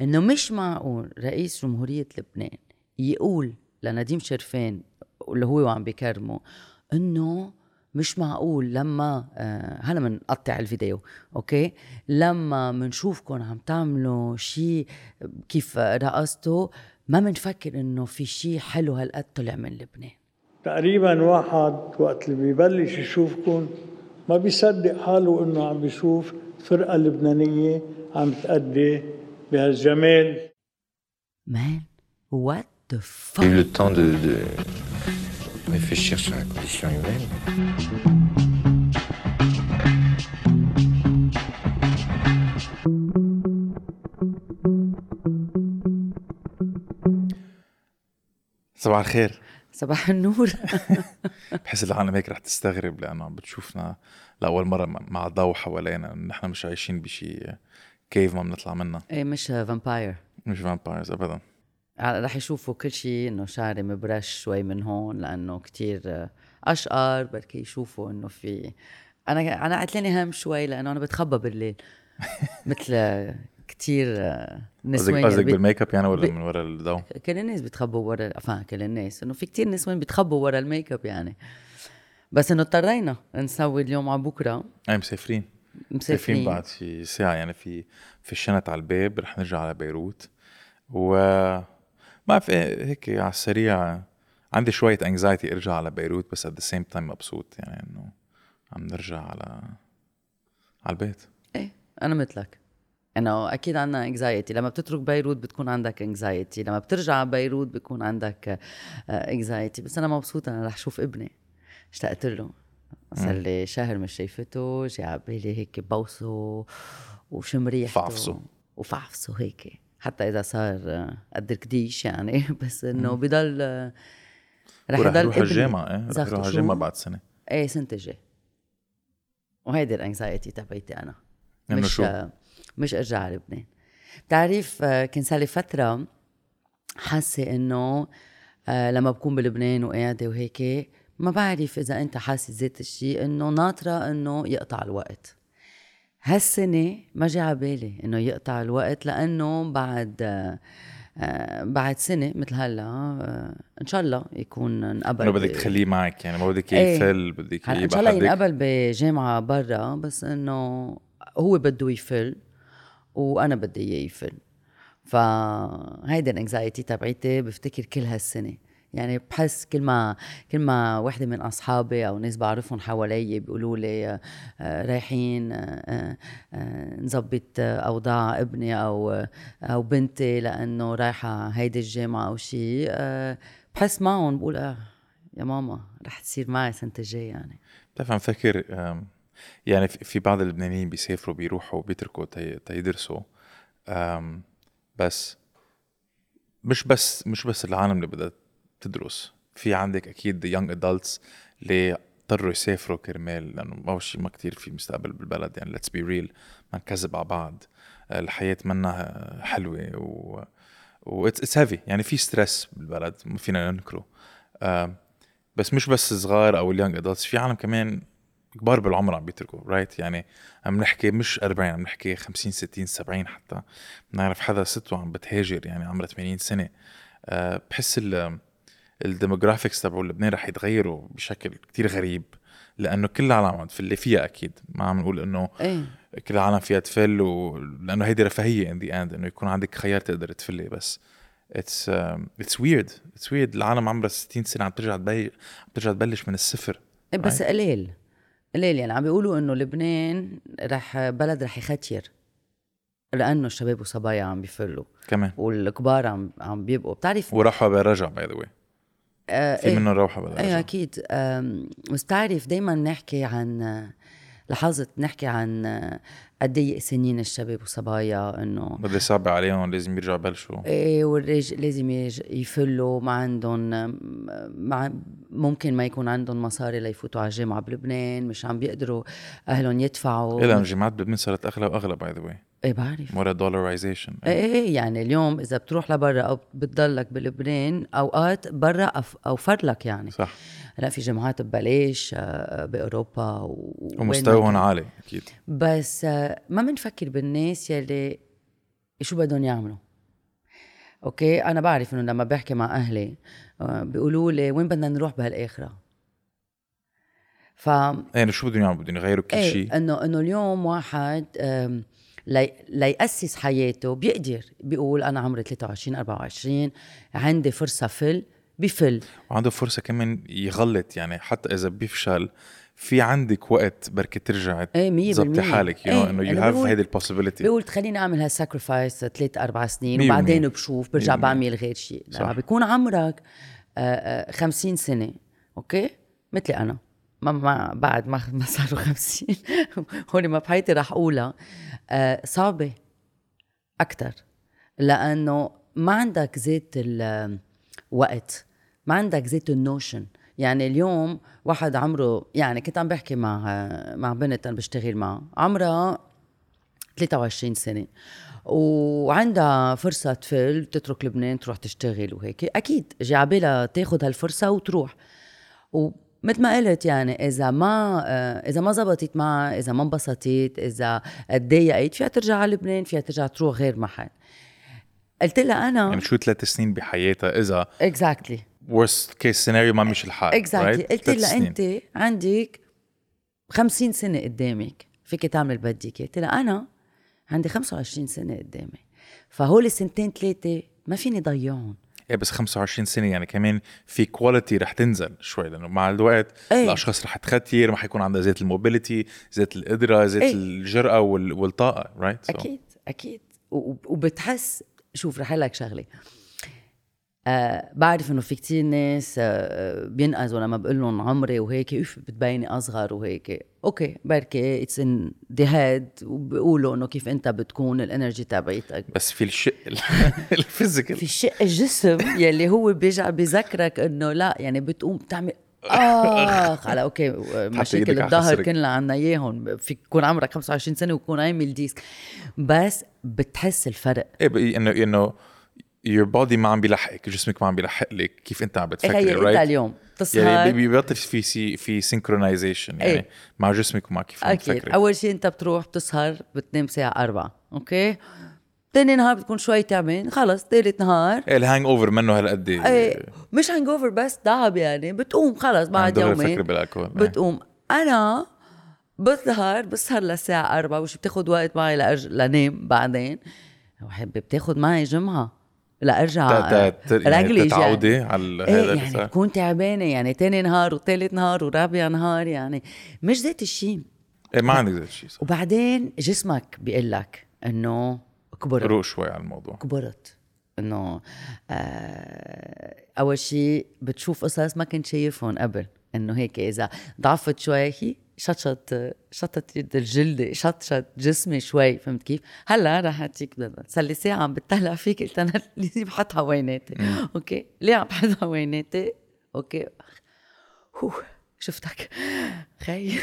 إنه مش معقول رئيس جمهورية لبنان يقول لنديم شرفان اللي هو وعم بيكرمه إنه مش معقول لما آه هلا بنقطع الفيديو أوكي؟ لما بنشوفكم عم تعملوا شيء كيف رقصتوا ما بنفكر إنه في شيء حلو هالقد طلع من لبنان. تقريبا واحد وقت اللي بيبلش يشوفكم ما بيصدق حاله إنه عم بيشوف فرقة لبنانية عم تأدي بهالجمال Man, what the J'ai eu fuck? le temps de, de réfléchir sur la condition humaine. صباح الخير صباح النور بحس العالم هيك رح تستغرب لأنه عم بتشوفنا لأول مرة مع ضوء حوالينا نحن مش عايشين بشي كيف ما بنطلع منها؟ إيه مش vampire مش vampires ابدا. رح يشوفوا كل شيء إنه شعري مبرش شوي من هون لأنه كتير أشقر بركي يشوفوا إنه في أنا أنا قتلاني هم شوي لأنه أنا بتخبى بالليل مثل كتير قصدك نسوان قصدك بي- بالميك أب يعني ولا من ورا الضوء؟ كل الناس بتخبوا ورا أفا كل الناس إنه في كتير نسوان بتخبوا ورا الميك أب يعني. بس إنه اضطرينا نسوي اليوم على بكرة. أي مسافرين. مسافرين. بعد شي ساعة؟ يعني في في الشنط على الباب رح نرجع على بيروت. و ما بعرف إيه، هيك على السريع عندي شوية anxiety ارجع على بيروت بس at the same time مبسوط. يعني إنه عم نرجع على على البيت. إيه أنا مثلك. إنه أكيد عنا anxiety لما بتترك بيروت بتكون عندك anxiety لما بترجع على بيروت بيكون عندك انكزايتي بس أنا مبسوطة أنا رح أشوف ابني. اشتقت له. صار لي شهر مش شايفته جاي على بالي هيك بوسه وشم ريحته فعفصه. وفعفصه هيك حتى إذا صار قد الكديش يعني بس إنه بضل رح يضل يروح على ابني. الجامعة إيه رح يروح؟ الجامعة بعد سنة إيه سنة الجاي وهيدي الانكزايتي تبعيتي أنا مش شو؟ مش أرجع على لبنان بتعرف آه، كان صار لي فترة حاسة إنه آه، لما بكون بلبنان وقاعدة وهيك ما بعرف إذا أنت حاسس ذات الشيء إنه ناطرة إنه يقطع الوقت هالسنة ما جا على بالي إنه يقطع الوقت لأنه بعد آه، بعد سنة مثل هلا آه، إن شاء الله يكون نقبل إنه بدك تخليه معك يعني ما بدك إيه. يفل بدك هلا إن شاء الله. ينقبل بجامعة برا بس إنه هو بده يفل وأنا بدي إياه يفل فهيدي الانكزايتي تبعيتي بفتكر كل هالسنة يعني بحس كل ما كل ما وحدة من أصحابي أو ناس بعرفهم حوالي بيقولوا لي آه، رايحين آه، آه، نظبط أوضاع ابني أو أو بنتي لأنه رايحة هيدي الجامعة أو شيء بحس معهم بقول آه يا ماما رح تصير معي السنة الجاية يعني. بتعرف عم فكر يعني في بعض اللبنانيين بيسافروا بيروحوا بيتركوا تي- تيدرسوا بس مش بس مش بس العالم اللي بدها تدرس في عندك أكيد young adults اللي اضطروا يسافروا كرمال لأنه اول شيء ما كتير في مستقبل بالبلد يعني let's be real ما نكذب على بعض. الحياة منا حلوة و و it's heavy يعني في stress بالبلد ما فينا ننكره. أم، بس مش بس صغار أو ال young adults في عالم كمان كبار بالعمر عم بيتركوا right يعني عم نحكي مش 40 عم نحكي 50 60 70 حتى. بنعرف حدا سته عم بتهاجر يعني عمرها 80 سنة. أه بحس ال ال demographics تبعوا لبنان رح يتغيروا بشكل كتير غريب لأنه كل العالم عم تفل فيها أكيد ما عم نقول إنه إيه. كل العالم فيها تفل و... لأنه هيدي رفاهية in the end إنه يكون عندك خيار تقدر تفلي بس. it's it's weird it's weird العالم عمرها 60 سنة عم ترجع تبي عم ترجع تبلش من الصفر إيه بس Right. قليل قليل. يعني عم بيقولوا إنه لبنان رح بلد رح يختير لأنه الشباب وصبايا عم بيفلوا. كمان. والكبار عم عم بيبقوا. بتعرف وراحوا بالرجع by the آه في إيه. منهم روحوا بالرجع إيه أكيد. آم، بس بتعرف دايما نحكي عن آه، لاحظت نحكي عن آه، قد إيه سنين الشباب وصبايا إنه بدي صعب عليهم لازم يرجعوا يبلشوا. إيه والرجال لازم يفلوا ما عندهم مع ممكن ما يكون عندهم مصاري ليفوتوا على الجامعة بلبنان مش عم بيقدروا أهلهم يدفعوا. إيه لأنه الجامعات بلبنان صارت أغلى وأغلى by the way إيه بعرف. من ورا ال dollarization إيه إيه يعني اليوم إذا بتروح لبرا أو بتضلك بلبنان أوقات برا أوفر لك يعني. صح. لا في جامعات ببلاش آه، بأوروبا و- ومستواهم. عالي أكيد. بس آه، ما بنفكر بالناس يلي شو بدهم يعملوا. okay؟ أنا بعرف إنه لما بحكي مع أهلي آه، بيقولوا لي وين بدنا نروح بهالآخرة؟ ف يعني شو بدهم يعملوا؟ بدهم يغيروا كل شيء. إيه إنه إنه اليوم واحد لي ليأسس حياته بيقدر بيقول أنا عمري 23 24 عندي فرصة فل بفل وعنده فرصة كمان يغلط يعني حتى إذا بيفشل في عندك وقت بركي ترجعي إيه مية تظبطي. حالك يو إيه، إنه يو أنا هاف بقول- هيدي البوسيبيليتي بيقول خليني أعمل هالساكرفايس ثلاث أربع سنين وبعدين. بشوف برجع. بعمل غير شيء. لما بيكون عمرك آه، آه، 50 سنة أوكي مثلي أنا ما ما بعد ما ما صاروا 50 هون ما بحياتي رح أقولها آه، صعبة أكثر لأنه ما عندك زيت الوقت ما عندك زيت النوشن يعني اليوم واحد عمره يعني كنت عم بحكي مع مع بنت أنا بشتغل معها عمرها 23 سنة وعندها فرصة تفل تترك لبنان تروح تشتغل وهيك. أكيد جي عبالها تاخد هالفرصة وتروح. ومثل ما قلت يعني إذا ما آه، إذا ما زبطت معها إذا ما انبسطت إذا تضايقت فيها ترجع على لبنان فيها ترجع تروح غير محل. قلت لها أنا يعني شو ثلاث سنين بحياتها إذا exactly worst case scenario ما مشي الحال exactly right? قلت لها. أنت عندك 50 سنة قدامك فيك تعمل بدك قلت لها أنا عندي 25 سنة قدامي فهول السنتين ثلاثة ما فيني ضيعهم. إيه بس 25 سنة يعني كمان في quality رح تنزل شوي لأنه مع الوقت إيه. الأشخاص رح تختير ما حيكون عندها ذات ال mobilité ذات القدرة ذات. الجرأة وال- والطاقة right right? So- أكيد أكيد وبتحس شوف رح لك شغلة آه بعرف إنه في كتير ناس آه بينقذوا لما بقول لهم عمري وهيك أوف بتبيني أصغر وهيك. أوكي بركي it's in the head وبيقولوا إنه كيف أنت بتكون ال energy تبعيتك. بس في الشق ال physical في شق الجسم يلي هو بيرجع بيذكرك إنه لا يعني بتقوم بتعمل آخ على أوكي مشاكل إيدك على الظهر. كلنا عنا إياهم فيك يكون عمرك 25 سنة ويكون عامل disque بس بتحس الفرق. إيه انه إنه your body ما عم بيلحقك جسمك ما عم بيلحق لك كيف أنت عم بتفكري تخيل انت right اليوم؟ تصحى؟ يعني بي- بيبطل في سي في synchronization يعني إيه. مع جسمك ومع كيف أكيد. أول شيء أنت بتروح بتسهر بتنام ساعه أربعة أوكي؟ تاني نهار بتكون شوي تعبان خلص ثالث نهار. إيه ال hangover منه هالقد إيه. مش hangover بس تعب يعني بتقوم خلص بعد دغري يومين بالألكول إيه. بتقوم. أنا بسهر بسهر للساعة أربعة وش بتاخد وقت معي لأرج... لنام بعدين. بتاخد معي جمعة. يعني رجلي تتعودي على إيه هذا يعني الإحساس. بكون تعبانة يعني تاني نهار وتالت نهار ورابع نهار يعني مش ذات الشيء إيه ما عندك ذا الشيء صح. وبعدين جسمك بيقول لك إنه كبرت. روق شوي على الموضوع. كبرت. إنه آه أول شيء بتشوف قصص ما كنت شايفهم قبل. إنه هيك إذا ضعفت شوي هي شطشط شطت الجلد شطشط جسمي شوي فهمت كيف؟ هلا رح اتيك صار لي ساعة عم بتطلع فيك قلت أنا لازم بحط هويناتي أوكي؟ ليه عم بحط هويناتي؟ أوكي. هو شفتك. خي.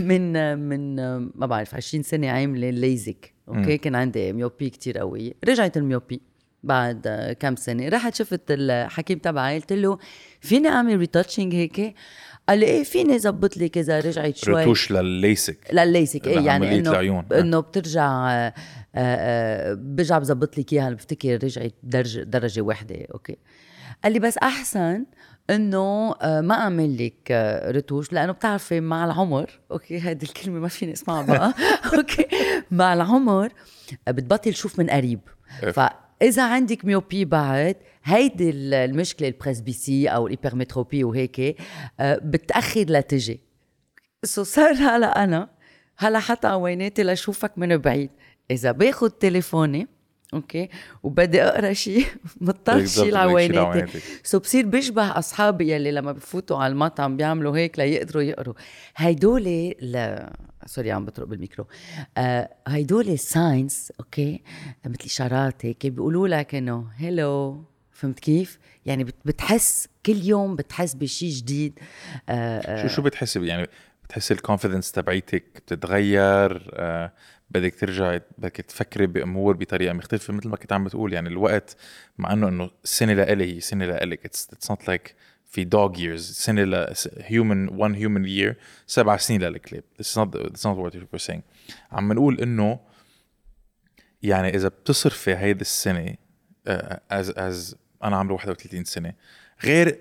من من ما بعرف 20 سنة عاملة ليزك أوكي؟ كان عندي ميوبي كتير قويه رجعت الميوبي بعد كم سنة. رحت شفت الحكيم تبعي قلت له فيني أعمل retouching هيك؟ قال لي إيه فيني زبط لك اذا رجعت شوي. رتوش للليسك. للليسك إيه يعني إنه العيون. إنه بترجع آه، آه، برجع بظبط لك إياها بفتكر رجعت درجه درجة واحدة أوكي. قال لي بس أحسن إنه آه، ما أعمل لك retouche لأنه بتعرفي مع العمر أوكي هذه الكلمة ما فيني أسمعها بقى. أوكي. مع العمر بتبطل شوف من قريب. فاذا عندك myopie بعد هيدي ال- المشكلة ال presbytie أو ال hypermétropie وهيك آه، بتاخر لتجي. so صار هلا أنا هلا حتى عويناتي لأشوفك من بعيد. إذا باخد تليفوني أوكي وبدي أقرأ شيء مضطر شيل عويناتي. so بصير بشبه أصحابي يلي لما بفوتوا على المطعم بيعملوا هيك ليقدروا يقروا. هيدول سوري عم بطرق بالميكرو. آه هيدول ساينس أوكي؟ مثل إشارات هيك بيقولوا لك إنه هيلو فهمت كيف؟ يعني بت- بتحس كل يوم بتحس بشيء جديد. آه آه. شو شو بتحسي يعني بتحسي الكونفدنس تبعيتك بتتغير؟ آه بدك ترجعي بدك تفكري بأمور بطريقة مختلفة مثل ما كنت عم بتقول. يعني الوقت مع انه إنه السنة لإلي هي سنة لإلك اتس نوت لايك في dog years سنة ل human one human year سبع سنين للكلاب it's not it's not what you saying. عم نقول إنه يعني إذا بتصرفي هيدي السنة as as أنا عمري 31 سنة غير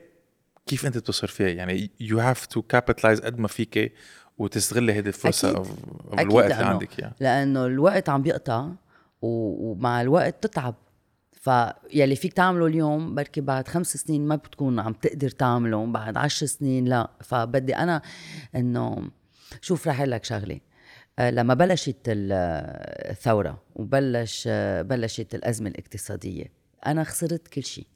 كيف أنت بتصرفيها يعني you have to capitalize قد ما فيك وتستغلي هيدي الفرصه أكيد. أكيد الوقت اللي لأنه- عندك اياه لأنه الوقت عم بيقطع ومع الوقت تتعب فيللي فيك تعمله اليوم بركي بعد خمس سنين ما بتكون عم تقدر تعمله بعد عشر سنين لا. فبدي أنا إنه شوف رح أقول لك شغلة. آه، لما بلشت ال- الثورة وبلش آه، بلشت الأزمة الاقتصادية أنا خسرت كل شيء.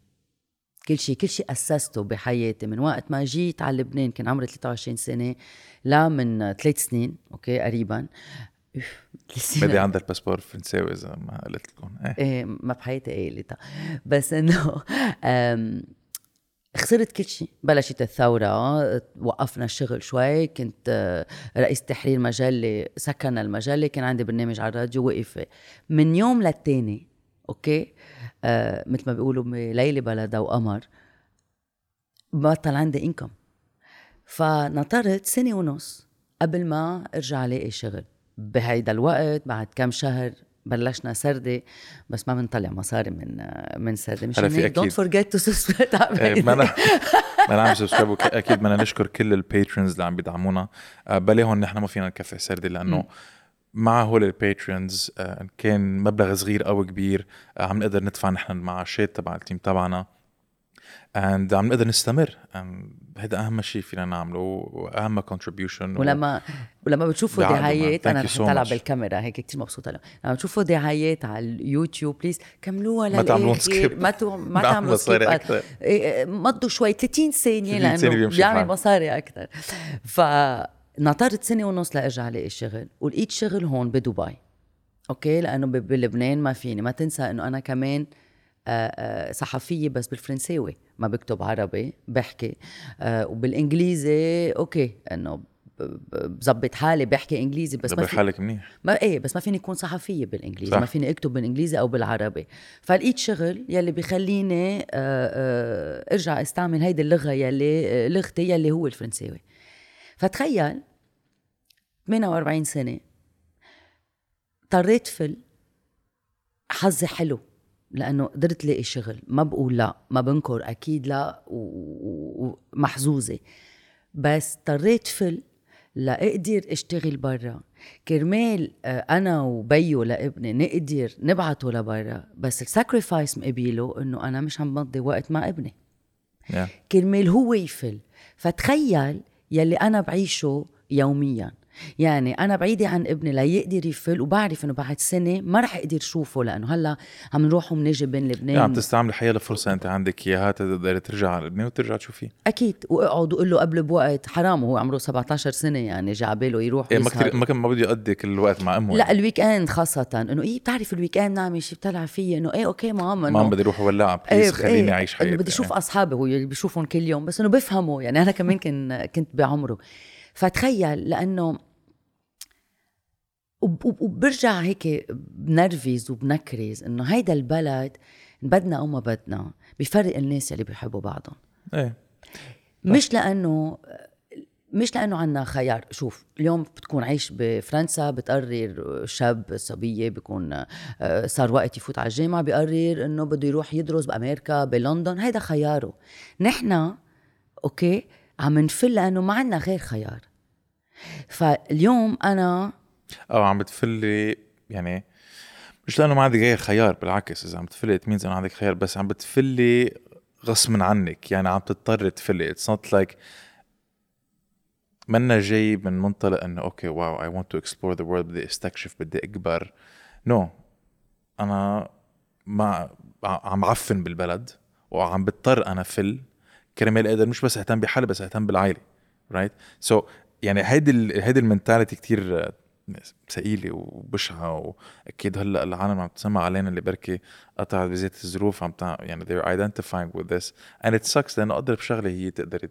كل شيء كل شيء أسسته بحياتي. من وقت ما جيت على لبنان كان عمري 23 سنة لا من ثلاث سنين أوكي قريبا. بدي عندها الباسبور الفرنساوي إذا ما قلت لكم. إيه. إيه ما بحياتي قايلتها بس إنه خسرت كل شيء. بلشت الثورة وقفنا الشغل شوي. كنت آه، رئيس تحرير مجلة سكرنا المجلة. كان عندي برنامج على الراديو وقف من يوم للتاني أوكي؟ آه مثل ما بيقولوا ليلة بلدها وقمر بطل عندي انكم فنطرت سنة ونص قبل ما أرجع ألاقي شغل. بهيدا الوقت بعد كم شهر بلشنا سردة بس ما بنطلع مصاري من من سردة. مش don't. forget to subscribe ما أنا ما نعمل subscribe وك- أكيد بدنا نشكر كل ال patrons اللي عم بيدعمونا. آه، بلاهم نحن ما فينا نكفي سردي لأنه مع هول ال patrons آه، كان مبلغ صغير أو كبير آه، عم نقدر ندفع نحن المعاشات تبع ال team تبعنا. and عم نقدر نستمر. And هيدا أهم شيء فينا نعمله وأهم contribution ولما ولما بتشوفوا. دعايات أنا رح so اطلع much. بالكاميرا هيك كثير مبسوطة لهم لما تشوفوا دعايات على اليوتيوب please كملوها ما للآخر skip. ما تو... ما تعملوا skip. مضوا شوي 30 ثانية 30 ثانية لأنه بيعمل. مصاري أكثر فنطرت سنة ونص لارجع الاقي شغل ولقيت شغل هون بدبي أوكي لأنه بلبنان ما فيني ما تنسى إنه أنا كمان صحفية بس بالفرنساوي ما بكتب عربي بحكي. آه، وبالإنجليزي أوكي إنه بظبط حالي بحكي إنجليزي بس ما في حالك منيح. ما إيه بس ما فيني اكون صحفية بالإنجليزي صح. ما فيني أكتب بالإنجليزي أو بالعربي. فلقيت شغل يلي بخليني آه، آه، أرجع أستعمل هيدي اللغة يلي آه، لغتي يلي هو الفرنساوي. فتخيل 48 سنة اضطريت فل حظي حلو. لأنه قدرت لاقي شغل. ما بقول لا ما بنكر أكيد لا ومحظوظة. بس اضطريت فل لأقدر أشتغل برا. كرمال آه، أنا وبيو لابني نقدر نبعته لبرا. بس ال sacrifice مقابيله إنه أنا مش عم بقضي وقت مع ابني. Yeah. كرمال هو يفل. فتخيل يلي أنا بعيشه يوميا. يعني أنا بعيدة عن ابني ليقدر يفل وبعرف إنه بعد سنة ما رح أقدر اشوفه لأنه هلأ عم نروح ومنجي بين لبنان يعني عم تستعملي حيالله فرصة أنت عندك إياها تقدر ترجع على لبنان وترجع تشوفيه أكيد وأقعد وقول له قبل بوقت حرام وهو عمره 17 سنة يعني جا عباله يروح إيه ما. كتير ما كان ما بده يقضي كل الوقت مع أمه لا يعني. ال weekend خاصة إنه إيه بتعرف ال weekend نعمل شيء بتلعب فيه إنه إيه okay ماما ما انه بدي أروح ولاعة please خليني أعيش حياتي بدي أشوف يعني. أصحابي هو اللي بشوفهم كل يوم بس إنه بفهموا يعني أنا كمان كن كنت بعمره فتخيل لأنه وبرجع هيك بنرفز وبنكرز إنه هيدا البلد بدنا أو ما بدنا بفرق الناس اللي بيحبوا بعضهم. إيه. مش لأنه مش لأنه عنا خيار. شوف اليوم بتكون عايش بفرنسا بتقرر شاب صبية بيكون آه، صار وقت يفوت على الجامعة بيقرر إنه بده يروح يدرس بأمريكا بلندن. هيدا خياره. نحن okay عم نفل لأنه ما عنا غير خيار. فاليوم أنا أو عم بتفلي يعني مش لأنه ما عندك غير خيار بالعكس إذا عم تفلي it means إنه عندك خيار بس عم بتفلي غصب عنك يعني عم تضطر تفلي it's not like منا جاي من منطلق إنه okay wow I want to explore the world بدي أستكشف بدي أكبر. no no. أنا ما عم عفن بالبلد وعم بضطر أنا فل. كرمال أقدر مش بس أهتم بحالي بس أهتم بالعائلة right so so, يعني هيدي هيدي ال mentality كتير ثقيلة وبشعة وأكيد هلأ العالم عم تسمع علينا اللي بركي قطعت بذات الظروف عم تع... يعني they're identifying with this. And it sucks لأنه اضرب شغله هي تقدري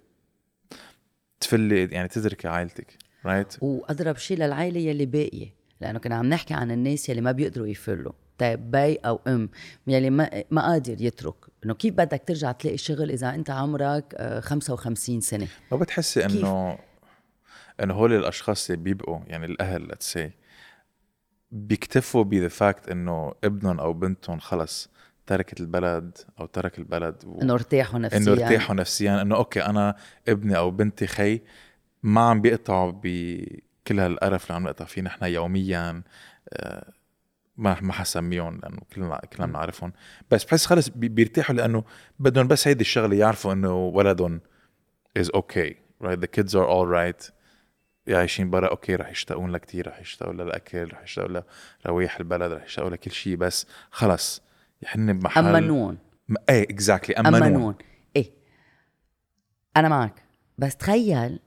تفلي يعني تتركي عائلتك right وأضرب شيء للعائلة يلي باقية لأنه كنا عم نحكي عن الناس يلي ما بيقدروا يفلوا طيب بي أو أم يلي ما ما قادر يترك. إنه كيف بدك ترجع تلاقي شغل إذا أنت عمرك آه، 55 سنة؟ ما بتحسي؟ إنه انه هول الأشخاص اللي بيبقوا يعني الأهل let's say بيكتفوا ب the fact إنه ابنهم أو بنتهم خلص تركت البلد أو ترك البلد و... إنه ارتاحوا نفسيا. إنه ارتاحوا نفسيا إنه okay أنا ابني أو بنتي خي ما عم بيقطعوا بكل هالقرف اللي عم نقطع فيه نحن يوميا آه، ما ما حسميهم لأنه كلنا كلنا بنعرفهم. بس بحس خلص بي- بيرتاحوا لأنه بدهم بس هيدي الشغلة يعرفوا إنه ولدهم is okay right the kids are all right. عايشين برا okay رح يشتاقون لها كثير رح يشتاقوا للأكل رح يشتاقوا لروايح البلد رح يشتاقوا لكل شيء بس خلص هن بمحل أمنون. م- إيه exactly أمنون. أمنون. إيه. أنا معك. بس تخيل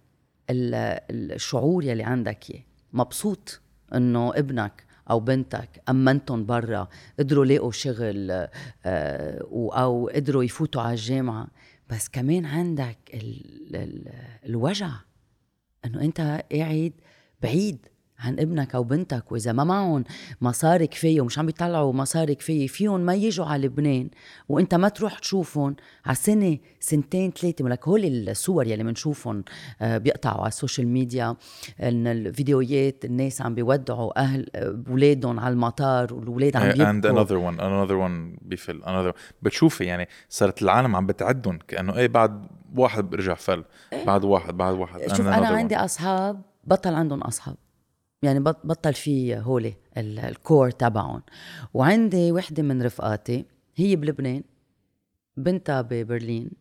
ال- الشعور يلي عندك إياه. مبسوط إنه ابنك أو بنتك أمنتهم برا قدروا يلاقوا شغل آه، أو قدروا يفوتوا على الجامعة. بس كمان عندك ال ال الوجع. إنه أنت قاعد بعيد عن ابنك أو بنتك وإذا ما معهم مصاري كفايه ومش عم بيطلعوا مصاري كفايه فيهم ما يجوا على لبنان وأنت ما تروح تشوفهم على سنه سنتين ثلاثة. ولك هول الصور يلي بنشوفهم آه، بيقطعوا على السوشيال ميديا إن الفيديوهات الناس عم بيودعوا أهل آه، أولادهم على المطار والأولاد عم and بيبكوا another one another one بيفل another بتشوفي يعني صارت العالم عم بتعدهم كأنه إيه بعد واحد برجع فل. بعد واحد بعد واحد. إيه. شوف أنا another عندي one. أصحاب بطل عندهم أصحاب. يعني بط- بطل في هولي ال- الكور تبعهم. وعندي وحدة من رفقاتي هي بلبنان بنتها ببرلين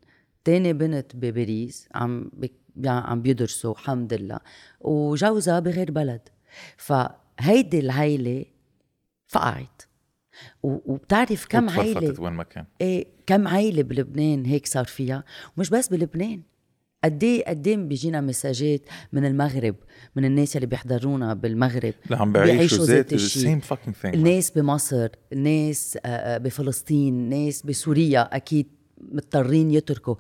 تاني بنت بباريس عم بي- عم بيدرسوا الحمد لله. وجوزها بغير بلد. فهيدي العيلة فقعت وبتعرف كم عيلة وتفرفتت وين ما كان. إيه كم عيلة بلبنان هيك صار فيها؟ ومش بس بلبنان. قد إيه قد إيه بيجينا مساجات من المغرب من الناس اللي بيحضرونا بالمغرب اللي عم بيعيشوا ذات الشيء. الناس بمصر الناس آه، آه، بفلسطين ناس بسوريا أكيد مضطرين يتركوا.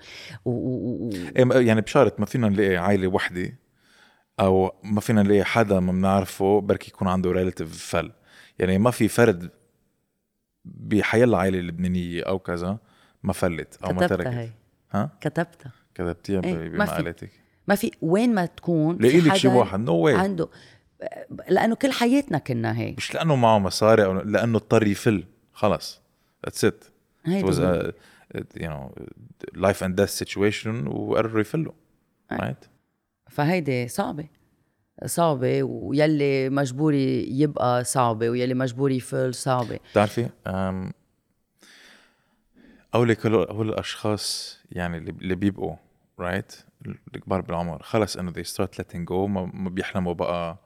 و... يعني بشارت ما فينا نلاقي عائله وحدة أو ما فينا نلاقي حدا ما بنعرفه بركي يكون عنده relative فل. يعني ما في فرد بحيالله عائله لبنانيه أو كذا. ما فلت أو ما تركت. هي. ها؟ كتبتها. كتبتيها إيه، ب- ما في. بمقالاتك ما في وين ما تكون لاقي لك شي واحد no way عنده لأنه كل حياتنا كنا هيك. مش لأنه معه مصاري أو لأنه اضطر يفل. خلص. that's it it was a you know life and death situation وقرروا يفلوا. right? فهيدي صعبة. صعبة ويلي مجبور يبقى صعبة ويلي مجبور يفل صعبة. بتعرفي عم اولك هول الأشخاص يعني اللي بيبقوا right الكبار بالعمر. خلص إنه they start letting go. ما, بيحلموا بقى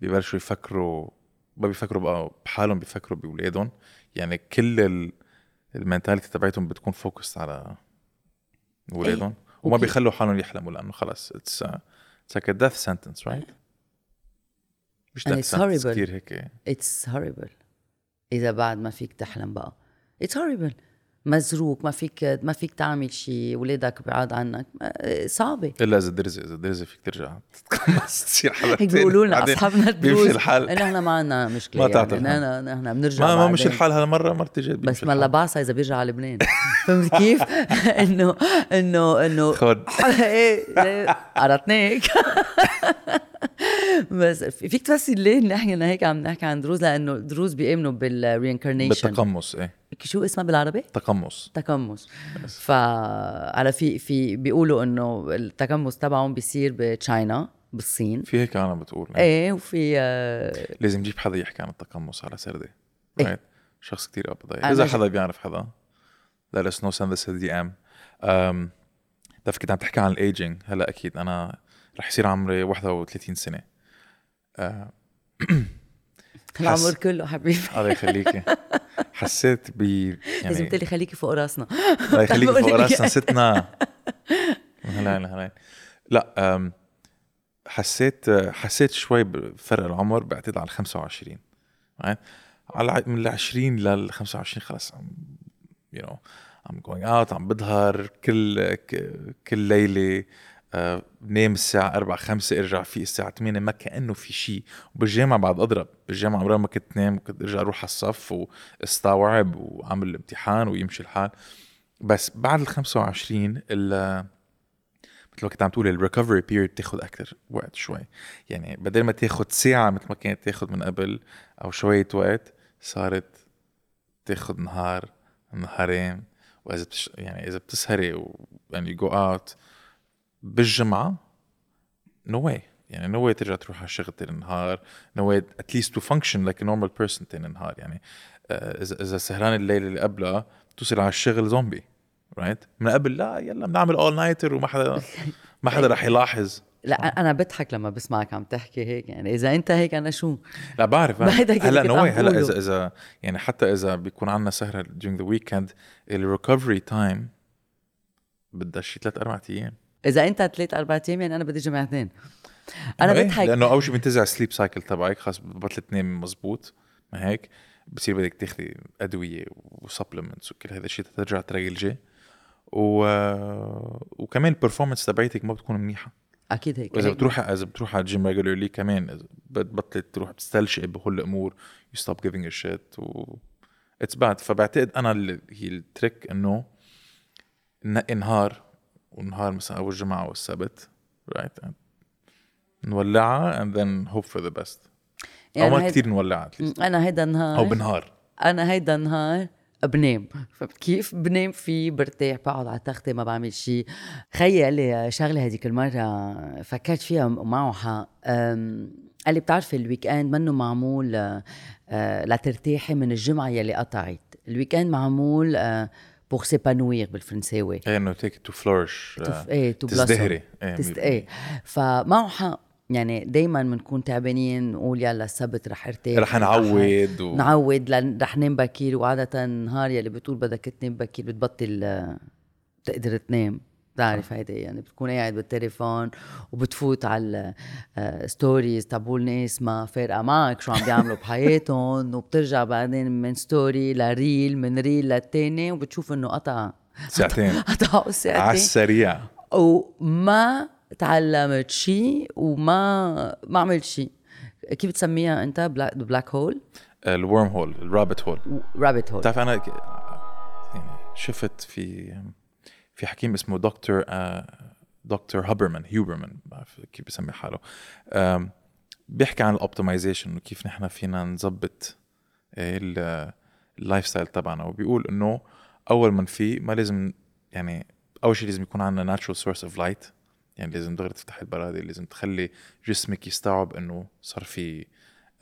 ببلشوا يفكروا ما بيفكروا بقى بحالهم بيفكروا بأولادهم. يعني كل ال ال mentality تبعتهم بتكون focus على أولادهم. وما وكي- بيخلوا حالهم يحلموا لأنه خلص it's it's like a death sentence right مش And death it's sentence horrible. كثير هيك. It's horrible. إذا بعد ما فيك تحلم بقى. It's horrible. مزروق ما فيك ما فيك تعمل شيء ولادك بعاد عنك. صعبة. إلا إذا درزي إذا درزي فيك ترجع. تتقمص تصير حالك هيك بيقولوا لنا أصحابنا بيمشي الحال. نحن ما عندنا مشكلة ما تعطي يعني. نحن نحن بنرجع ما ما مش بعدين. الحال هالمره مرتي جد بس ما لبعصة إذا بيرجع على لبنان. فهمت كيف؟ إنه إنه إنه خد. إيه إيه، قرطناك بس فيك تفسر ليه نحن هيك عم نحكي عن دروز لأنه دروز بيامنوا بالرينكارنيشن بالتقمص إيه. شو اسمها بالعربي؟ تقمص. تقمص. فعلى في في بيقولوا إنه التقمص تبعهم بيصير بتشاينا بالصين. في هيك أنا بتقول. إيه وفي آه، لازم نجيب حدا يحكي عن التقمص على سردة إيه. right. شخص كتير أنا إذا حدا بيعرف حدا let us know send us a DM um, بتعرف كنت عم تحكي عن الايجينج هلا أكيد أنا رح يصير عمري 31 سنة. آه، العمر كله حبيبي. الله يخليكي. حسيت ب لازم يعني تقلي خليكي فوق راسنا. الله يخليكي فوق راسنا. ستنا. هلا هلا لا حسيت حسيت شوي بفرق العمر بعتقد على ال 25 right? على من ال 20 لل 25 خلص عم you know I'm going out عم بظهر كل كل ليلة بنام الساعة 4 5 ارجع في الساعة 8 ما كأنه في شيء. وبالجامعة بعد أضرب. بالجامعة عمري ما كنت نام كنت أرجع أروح على الصف واستوعب وأعمل الامتحان ويمشي الحال. بس بعد ال 25 ال مثل ما كنت عم تقول ال recovery period بتاخد أكثر وقت شوي. يعني بدل ما تاخد ساعة مثل ما كانت تاخد من قبل أو شوية وقت صارت تاخد نهار نهارين. وإذا بتش... يعني إذا بتسهري و يعني go out بالجمعة نو no واي يعني no way ترجع تروح على الشغل تاني النهار no way at least to function like normal person تاني النهار يعني آه، اذا إذا سهران الليلة اللي قبلها توصل على الشغل zombie right من قبل لا يلا بنعمل all-nighter وما حدا ما حدا رح يلاحظ. لا أنا بضحك لما بسمعك عم تحكي هيك. يعني إذا أنت هيك أنا شو؟ لا بعرف. هلا no هلا. اذا اذا يعني حتى إذا بيكون عندنا سهرة during the weekend ال recovery time بدها شي ثلاث أربع أيام. إذا أنت ثلاث أربع أيام يعني أنا بدي جمعتين أنا إيه، بضحك. لأنه أول شيء بينتزع ال sleep cycle تبعك خاص بطل تنام مزبوط ما هيك؟ بصير بدك تاخذي أدوية و supplements وكل هذا الشيء ترجع تريلجي و... وكمان ال performance تبعيتك ما بتكون منيحة. أكيد هيك. هيك. بتروح إذا بتروح على ال gym regularly كمان بتبطل تروح بتستلشق بكل الأمور you stop giving a shit و it's bad فبعتقد أنا اللي هي ال trick إنه نقي نهار ونهار مثلا أول جمعة أو السبت right نولعها and then hope for the best. يعني ما هيدا- كثير نولعها. أنا هيدا النهار أو بنهار. أنا هيدا النهار بنام. فكيف بنام؟ فيه برتاح بقعد على تختي ما بعمل شيء. خيي قال لي شغلة هذيك المرة فكرت فيها ومعه حق قال لي بتعرفي ال weekend منه معمول آه، آه، لترتاحي من الجمعة يلي قطعت. ال weekend معمول pour s'épanouir بالفرنساوي إيه إنه تيك to flourish. إيه to تزدهري إيه. إيه. فمعه حق يعني دايما بنكون تعبانين نقول يلا السبت رح ارتاح رح نعود و... نعود رح ننام بكير وعادة نهار يلي بتقول بدك تنام بكير بتبطل آه، تقدر تنام بتعرف هيدي يعني بتكون قاعد بالتليفون وبتفوت على stories تبعول ناس ما فارقه معك شو عم بيعملوا بحياتهم؟ وبترجع بعدين من story ل reel من reel للتاني وبتشوف إنه قطع. ساعتين. قطعوا على ساعتين السريع. وما تعلمت شيء وما ما عملت شيء كيف بتسميها أنت؟ black, black hole ال worm hole ال rabbit hole rabbit hole بتعرف أنا يعني شفت في في حكيم اسمه دكتور آه، دكتور هوبرمان هيوبرمان كيف بسمي حاله. بيحكي عن ال optimization وكيف نحن فينا نظبط آه، ال- ال lifestyle تبعنا. وبيقول إنه أول ما في ما لازم يعني أول شيء لازم يكون عندنا natural source of light يعني لازم دغري تفتح البرادي لازم تخلي جسمك يستوعب إنه صار في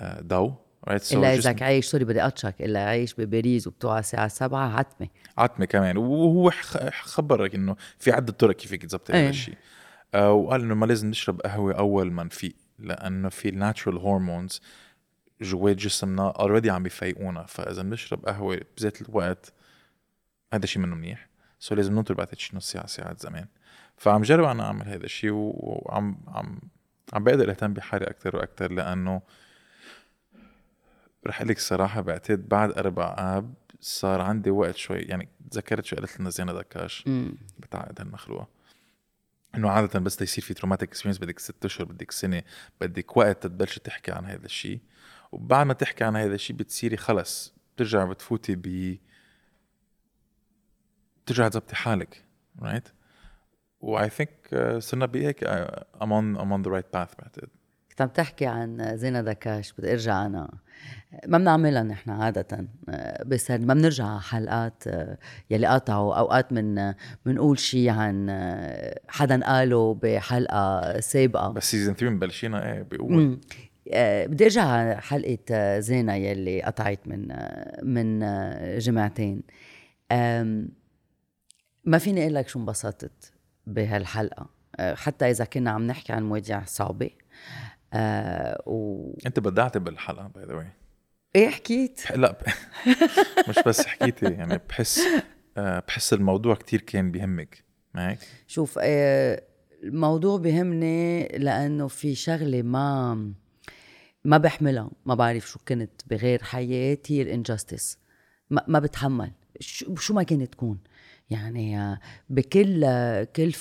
آه، ضوء right so إلا إذا عايش sorry بدي اقطشك إلا عايش بباريس وبتوعى الساعة 7 عتمة. عتمة كمان. وهو خبرك إنه في عدة طرق كيف فيك تظبطي هذا إيه. الشيء. آه وقال إنه ما لازم نشرب قهوة أول ما نفيق لأنه في ال natural hormones جوات جسمنا already عم بيفيقونا فإذا بنشرب قهوة بذات الوقت هذا شيء منه منيح. so لازم ننطر بعد شي نص ساعة ساعات زمان. فعم جرب أنا أعمل هذا الشيء وعم عم عم بقدر أهتم بحالي أكثر وأكثر لأنه رح قلك الصراحة بعتقد بعد أربع آب صار عندي وقت شوي يعني تذكرت شو قالت لنا زينة دكاش بتعقد هالمخلوقة إنه عادة بس يصير في traumatic experience بدك ست أشهر بدك سنة بدك وقت تبلشي تحكي عن هذا الشيء. وبعد ما تحكي عن هذا الشيء بتصيري خلص بترجع بتفوتي ب بترجع تظبطي حالك right و I think uh, صرنا بهيك I'm on the right path بعتقد. كنت عم تحكي عن زينة دكاش بدي أرجع أنا. ما بنعملها نحن عادة بس ما بنرجع على حلقات آه، يلي قطعوا أوقات من بنقول شيء عن آه، حدا قاله بحلقة سابقة. بس season 3 مبلشينا إيه بقوة. آه، بدي أرجع على حلقة آه، زينة يلي قطعت من آه، من آه، جمعتين ما فيني أقول لك شو انبسطت بهالحلقة. آه، حتى إذا كنا عم نحكي عن مواضيع صعبة آه و انت بدعتي بالحلقة by the way إيه حكيت؟ لا ب... مش بس حكيتي يعني بحس آه، بحس الموضوع كتير كان بيهمك ما هيك؟ شوف آه، الموضوع بهمني لأنه في شغلة ما ما بحملها ما بعرف شو كنت بغير حياتي ال injustice. ما, ما بتحمل. شو, شو ما كانت تكون. يعني بكل كل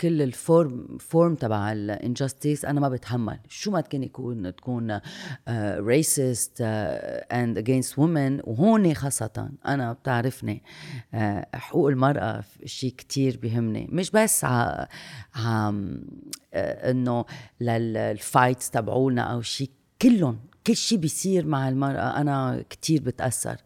كل ال form form تبع ال injustice أنا ما بتحمل. شو ما كان يكون تكون racist and against women وهون خاصة أنا بتعرفني آه، حقوق المرأة شيء كتير بيهمني. مش بس ع آه، إنه لل fights تبعولنا أو شيء كلهم كل شيء بيصير مع المرأة. أنا كتير بتأثر.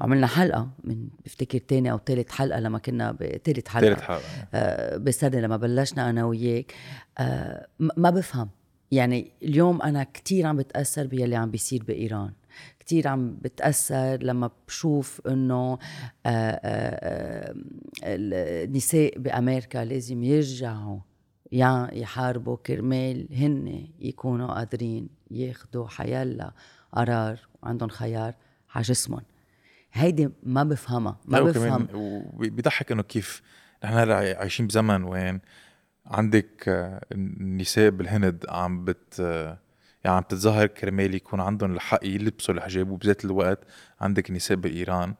عملنا حلقة من بفتكر تاني أو تالت حلقة لما كنا بتالت حلقة. ثالث حلقة. آه، بالسنة لما بلشنا أنا وياك. آه، ما بفهم. يعني اليوم أنا كتير عم بتأثر باللي عم بيصير بإيران. كتير عم بتأثر لما بشوف إنه آه، النساء بأمريكا لازم يرجعوا يحاربوا كرمال هن يكونوا قادرين ياخدوا حيلا قرار وعندهم خيار على جسمهم. هيدي ما بفهمها ما بفهم. وبيضحك إنه كيف نحن هلأ عايشين بزمن وين عندك آه، النساء بالهند عم بت يعني عم تتظاهر كرمال يكون عندهم الحق يلبسوا الحجاب وبذات الوقت عندك نساء بإيران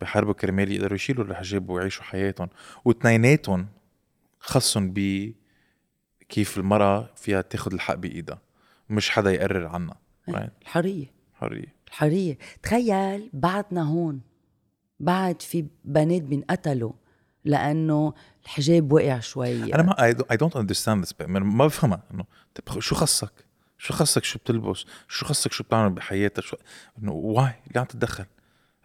بحاربوا كرمال يقدروا يشيلوا الحجاب ويعيشوا حياتهم. واثنيناتهم خصهم ب كيف المرأة فيها تاخد الحق بإيدها. مش حدا يقرر عنها right? الحرية. حرية الحرية. تخيل بعدنا هون بعد في بنات بينقتلوا لأنه الحجاب وقع شوي. أنا ما I don't understand this ما بفهمها. إنه طيب شو خصك؟ شو خصك؟ شو بتلبس؟ شو خصك؟ شو بتعمل بحياتك؟ شو إنه واي ليه عم تتدخل؟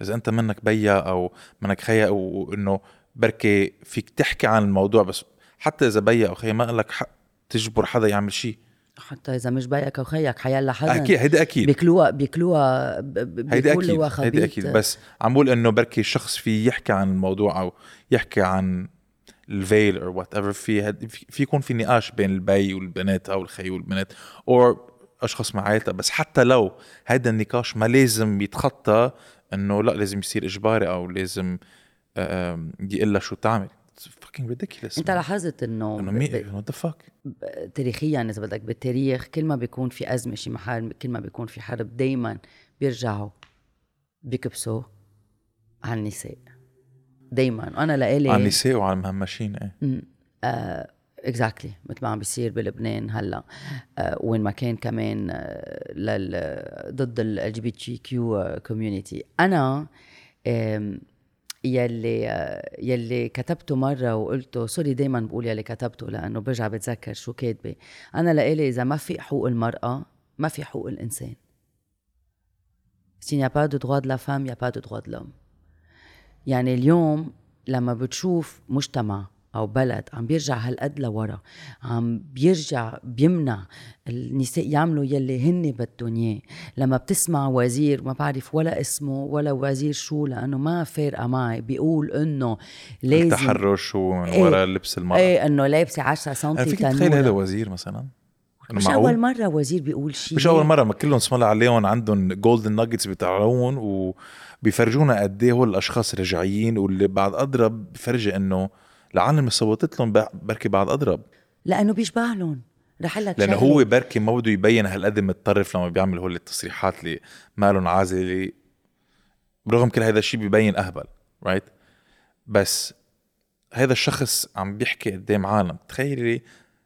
إذا أنت منك بيا أو منك خيا أو إنه بركي فيك تحكي عن الموضوع بس حتى إذا بيا أو خيا ما لك حق. تجبر حدا يعمل شيء. حتى إذا مش بيك أو خيك حيلا حدا. أكيد هيدا أكيد. بيكلوها بيكلوها هيدا أكيد هيدا. أكيد. بس عم بقول إنه بركي الشخص في يحكي عن الموضوع أو يحكي عن الفيل أو whatever في في يكون في نقاش بين البي والبنات أو الخي والبنات أو أشخاص مع عائلتها. بس حتى لو هذا النقاش ما لازم يتخطى إنه لا لازم يصير إجباري أو لازم آم، يقول شو تعمل. Fucking ridiculous انت لاحظت انه انه وات ذا فاك تاريخيا إذا بدك بالتاريخ كل ما بيكون في أزمة شي محل كل ما بيكون في حرب دائما بيرجعوا بيكبسوا على النساء. دائما أنا لإلي على النساء وعلى المهمشين إيه. exactly مثل ما عم بيصير بلبنان هلأ. آه وين ما كان كمان آه لل ضد ال LGBTQ community أنا آم، يلي آه، يلي كتبته مرة وقلته sorry دائما بقول يلي كتبته لأنه برجع بتذكر شو كاتبة أنا لإلي إذا ما في حقوق المرأة ما في حقوق الإنسان S'il n'y a pas de droit de la femme, il l'homme. يعني اليوم لما بتشوف مجتمع أو بلد عم بيرجع هالقد لورا عم بيرجع بيمنع النساء يعملوا يلي هن بدهم إياه. لما بتسمع وزير ما بعرف ولا اسمه ولا وزير شو لأنه ما فارقة معي بيقول إنه لازم التحرش إيه. وراء لبس المرأة. إيه إنه لابسة 10 سم فيك تتخيل هذا وزير مثلا؟ مش؟ أول مرة وزير بيقول شيء. مش أول مرة ما كلهم اسم الله عليهم عندهم جولدن ناجتس بتاعون وبيفرجونا قد إيه هول الأشخاص رجعيين واللي بعد أضرب بفرجي إنه العالم اللي صوتت لهم بركي بعد أضرب. لأنه بيشبه لهم. رح لك لأنه. هو بركي ما بده يبين هالقد متطرف لما بيعمل هول التصريحات اللي مالهم عازله برغم كل هذا الشيء بيبين أهبل رايت بس هذا الشخص عم بيحكي قدام عالم. تخيلي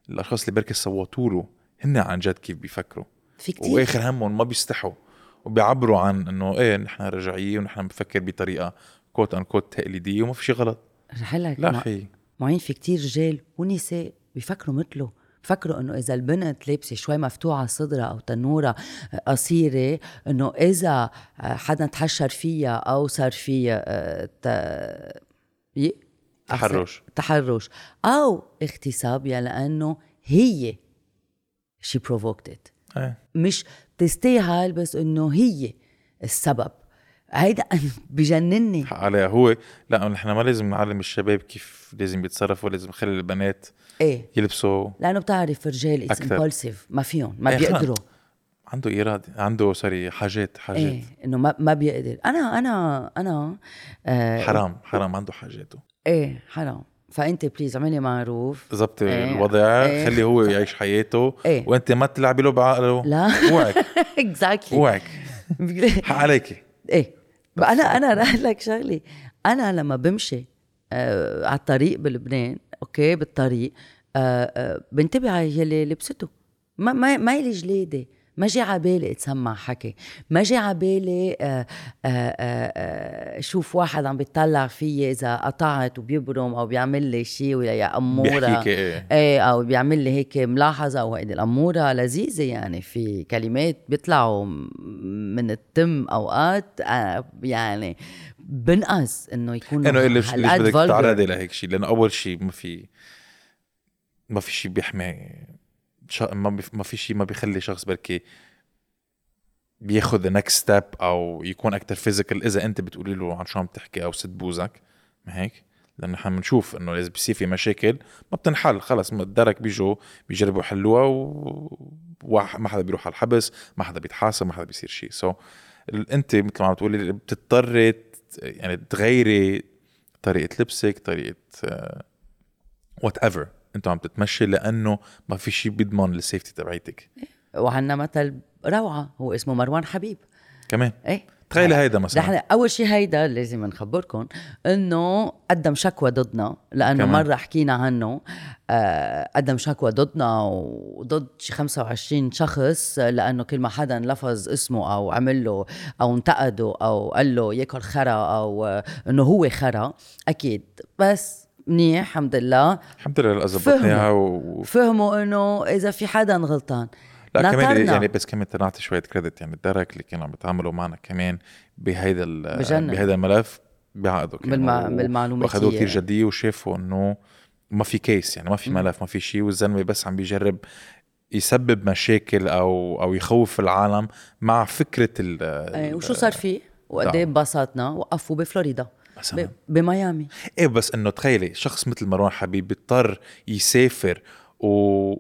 الأشخاص اللي بركي صوتوا له هن عن جد كيف بيفكروا. في كتير. وآخر همهم ما بيستحوا وبيعبروا عن إنه إيه نحن رجعيين ونحن بنفكر بطريقة كوت ان كوت تقليدية وما في شيء غلط. رح لك لا خي معين في كتير رجال ونساء بيفكروا مثله بفكروا إنه إذا البنت لابسة شوي مفتوحة صدرها أو تنورة قصيرة إنه إذا حدا تحشر فيها أو صار فيها آه، ت... ي... تحرش. تحرش. أو اغتصابها لأنه هي شي provoked it. إيه. مش تستاهل بس إنه هي السبب. هيدا بجنني حق عليها هو لا نحن ما لازم نعلم الشباب كيف لازم يتصرفوا لازم نخلي البنات إيه. يلبسوا لأنه بتعرف رجال it's. impulsive ما فيهم ما إيه،. بيقدروا. عنده إرادة عنده sorry حاجات حاجات. إيه إنه ما ما بيقدر. أنا أنا أنا آه حرام حرام عنده حاجاته. إيه حرام. فأنت please اعملي معروف. ظبط إيه، الوضع إيه. خلي هو يعيش حياته. إيه. وأنت ما تلعبي له بعقله. لا. أوعك. Exactly أوعك. حق عليكي. إيه. أنا أنا رح قلك شغلي. أنا لما بمشي آه على الطريق بلبنان okay بالطريق آه آه بنتبه على يلي لبسته. ما ما ما إلي جلادة. ما جي على بالي أتسمع حكي ما جي على بالي آه، آه، آه، شوف واحد عم بيطلع فيي إذا قطعت وبيبرم أو بيعمل لي شيء ولا يا أمورة إيه إيه أو بيعمل لي هيك ملاحظة وهيدي الأمورة لذيذة يعني في كلمات بيطلعوا من التم أوقات يعني بنقص إنه يكونوا انه ليش بدك. تتعرضي لهيك شيء لأنه أول شيء ما في ما في شيء بيحمي. ما. ما في شيء ما بيخلي شخص بركي بياخذ next step أو يكون أكثر physical إذا أنت بتقولي له عن شو عم تحكي أو سد بوزك ما هيك لأنه إحنا بنشوف إنه إذا بصير في مشاكل ما بتنحل خلص الدرك بيجوا بيجربوا يحلوها وما حدا بيروح على الحبس ما حدا بيتحاسب ما حدا بيصير شيء so, أنت مثل ما عم تقولي بتضطري يعني تغيري طريقة لبسك طريقة whatever أنتوا عم تتمشي لأنه ما في شيء بيضمن ال safety تبعيتك. وعنا مثل روعة هو اسمه مروان حبيب. كمان. إيه. تخيلي هيدا مثلا. نحن أول شيء هيدا لازم نخبركم إنه قدم شكوى ضدنا لأنه كمان. مرة حكينا عنه آه قدم شكوى ضدنا وضد شي 25 شخص لأنه كل ما حدا لفظ اسمه أو عمل له أو انتقده أو قال له ياكل خرا أو إنه هو خرا أكيد. بس منيح الحمد لله الحمد لله ظبطناها و... فهموا إنه إذا في حدا غلطان لا كمان. يعني بس كمان نعطي شوية كريدت يعني الدرك اللي كانوا عم بيتعاملوا معنا كمان بهيدا. بهيدا الملف بيعقدوا كانوا بالمع- و- بالمعلوماتية. وأخذوه كثير جدية وشافوا إنه ما في كيس يعني ما في ملف ما في شيء والزلمة بس عم بيجرب يسبب مشاكل أو أو يخوف العالم مع فكرة ال إيه وشو صار فيه؟ وقد إيه انبسطنا وقفوا بفلوريدا مثلاً. بميامي. إيه بس إنه تخيلي شخص مثل مروان حبيب بيضطر يسافر و...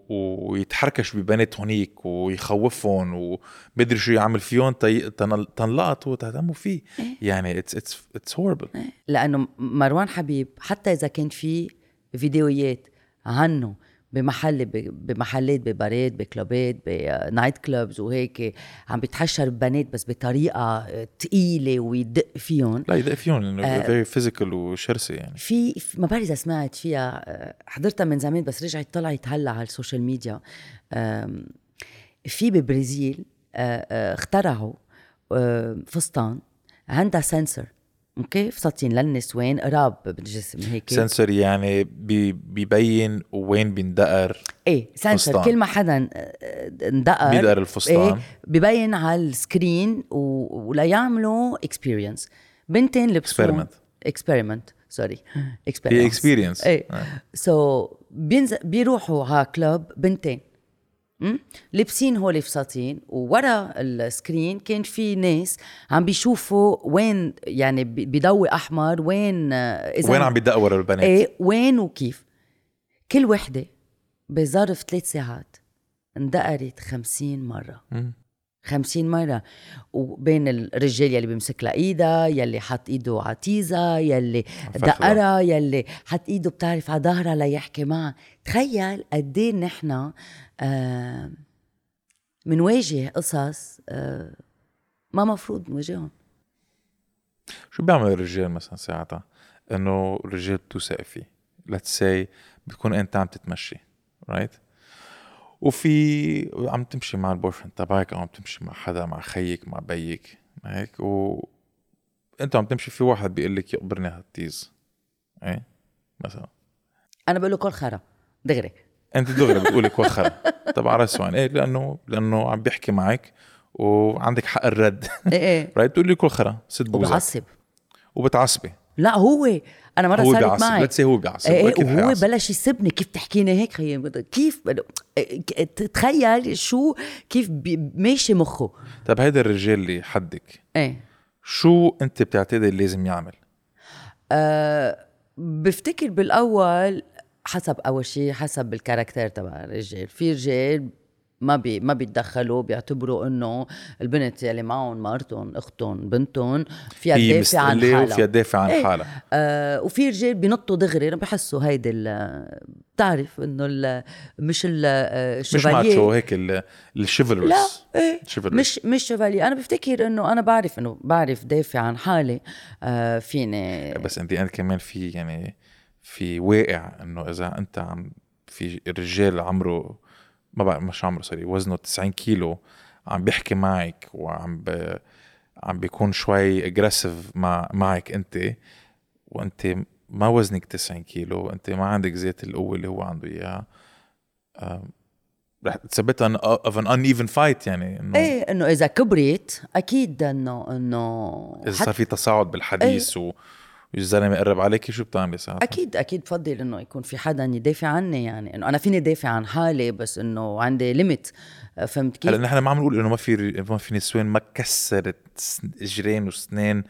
ويتحركش ببنات هونيك ويخوفهم وبدري شو يعمل فيهم تي... تنل... تنلقط وتهتموا فيه. يعني it's it's it's horrible لأنه مروان حبيب حتى إذا كان في فيديوهات عنه بمحل بمحلات ببارات بكلوبات ب nightclubs وهيك. عم بيتحشر ببنات بس بطريقة تقيلة ويدق فيهم. لا يدق فيهم لأنه very physical وشرسة يعني. في ما بعرف إذا سمعت فيها آه، حضرتها من زمان بس رجعت طلعت هلأ على ال social media في ببرازيل آه، آه، اخترعوا آه، فستان عندها sensor. okay فساتين للنسوان قراب بالجسم هيك sensor يعني بي... بيبين وين بيندقر إيه فستان. كل ما حدا آه، اندقر بيدقر الفستان. إيه ببين على ال screen و... وليعملوا experience بنتين لبسون Experiment. experiment sorry في experience. إيه آه. so, بينزل بيروحوا على club بنتين? لابسين هول فساتين وورا ال screen كان في ناس عم بيشوفوا وين يعني بضوي أحمر وين آه، إذا وين عم بيدقوا ورا البنات؟ إيه وين وكيف؟ كل وحدة بظرف ثلاث ساعات اندقرت خمسين مرة. خمسين مرة. وبين الرجال يلي بيمسك لها إيدها يلي حط إيده على يلي. دقرها يلي حط إيده بتعرف على ظهرها ليحكي معها. تخيل قد إيه نحن منواجه قصص آه ما مفروض نواجههم. شو بيعمل الرجال مثلا ساعتها؟ إنه الرجال بتوثق فيه let's say بتكون أنت عم تتمشي right وفي عم تمشي مع ال boyfriend تبعك أو عم تمشي مع حدا مع خيك مع بيك هيك؟ و أنت عم تمشي في واحد بيقول لك يقبرني هالتيز إيه؟ مثلا. أنا بقول له كل خرا دغري. أنت دغري بتقولي كوخر تبع رسوان إيه لأنه لأنه عم بيحكي معك وعندك حق الرد. إيه إيه. رايت تقول لي كل خرا ست بوزك وبعصب. وبتعصبي. لا هو. أنا مرة هو صارت بيعصب. معي. ليتس هو بيعصب. إيه وأكيد وهو حيعصب. بلش يسبني. كيف تحكيني هيك؟ خيي كيف بدو- إيه، تخيل شو كيف ماشي مخه. طب هيدا الرجال اللي حدك إيه. شو أنت بتعتقد اللي لازم يعمل؟ أه بفتكر بالأول حسب أول شيء حسب الكاركتير تبع الرجال. في رجال ما بي ما بيتدخلوا بيعتبروا إنه البنت يلي معهم مرتهم أختهم بنتهم فيها تدافع عن حالها. وفيها تدافع عن إيه. حالها. آه وفي رجال بينطوا دغري بحسوا هيدي بتعرف إنه ال- مش ال- مش macho هيك ال- ال chivalrous لا إيه. مش مش chevalier أنا بفتكر إنه أنا بعرف إنه بعرف دافع عن حالي. آه فيني بس at the end كمان في يعني في واقع إنه إذا أنت عم في رجال عمره ما بقى مش عمره sorry وزنه 90 كيلو عم بيحكي معك وعم ب... عم بيكون شوي aggressive مع معك أنت وأنت ما وزنك 90 كيلو انت ما عندك ذات القوة اللي هو عنده إياها رح تثبت ان of an uneven fight يعني إنه إيه إنه إذا كبرت أكيد انه إنه إذا صار في تصاعد بالحديث و والزلمه قرب عليكي شو بتعملي ساعتها؟ أكيد أكيد بفضل إنه يكون في حدا يدافع عني يعني إنه أنا فيني دافع عن حالي بس إنه عندي limit فهمت كيف؟ هلأ نحن ما عم نقول إنه ما في ما في نسوان ما كسرت إجرين وسنان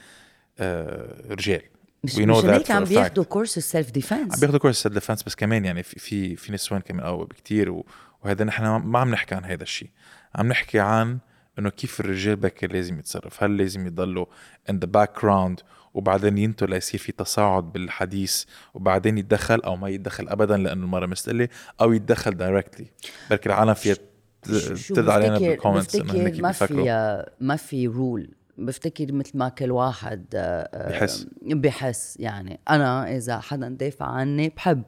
آه رجال مش مش هيك عم بياخذوا. course ال self عم defense بياخذوا course self defense بس كمان يعني في في, في نسوان كمان قوي بكتير و- وهذا نحن ما عم نحكي عن هذا الشيء عم نحكي عن إنه كيف الرجال بكر لازم يتصرف هل لازم يضلوا in the background وبعدين ينطروا ليصير في تصاعد بالحديث وبعدين يتدخل أو ما يتدخل ابدا لأنه المرة مستقلة أو يتدخل directly بركي العالم فيها تدعي علينا بال comments إنه ما في ما في rule بفتكر مثل ما كل واحد آه، آه، بحس. بحس يعني أنا إذا حدا دافع عني بحب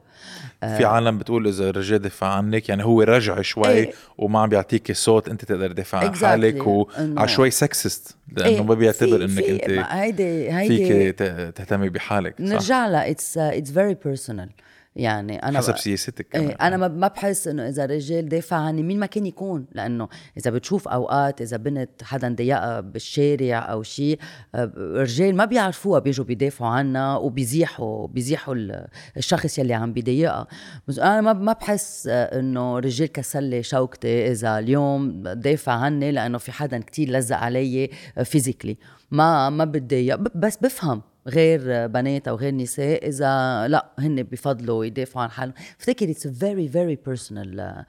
في عالم بتقول إذا الرجال دفع عنك يعني هو رجع شوي إيه. وما عم بيعطيكي صوت أنت تقدر تدافع عن Exactly. حالك وعلى شوي sexist لأنه إيه، ما بيعتبر إنك أنت هيدي هيدي فيك تهتمي بحالك؟ نرجع لها it's it's very personal يعني أنا حسب سياستك إيه كمان. أنا ما ما بحس إنه إذا رجال دافع عني مين ما كان يكون لأنه إذا بتشوف أوقات إذا بنت حدا ضايقها بالشارع أو شيء آه، رجال ما بيعرفوها بيجوا بيدافعوا عنها وبيزيحوا بيزيحوا ال- الشخص يلي عم بيضايقها. بس أنا ما ما بحس آه، إنه رجال كسر لي شوكتي إذا اليوم دافع عني لأنه في حدا كتير لزق علي فيزيكلي ما ما بتضايق. بس بفهم. غير بنات أو غير نساء إذا لا هن بفضلوا يدافعوا عن حالهم. افتكر it's very very personal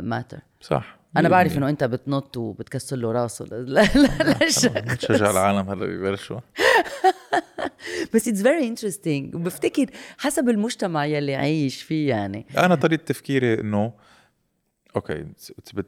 matter صح. أنا بعرف إنه أنت بتنط وبتكسر له راسه. بتشجع العالم هلأ ببلشوا بس it's very interesting وبفتكر حسب المجتمع يلي عايش فيه يعني. أنا طريقة تفكيري إنه okay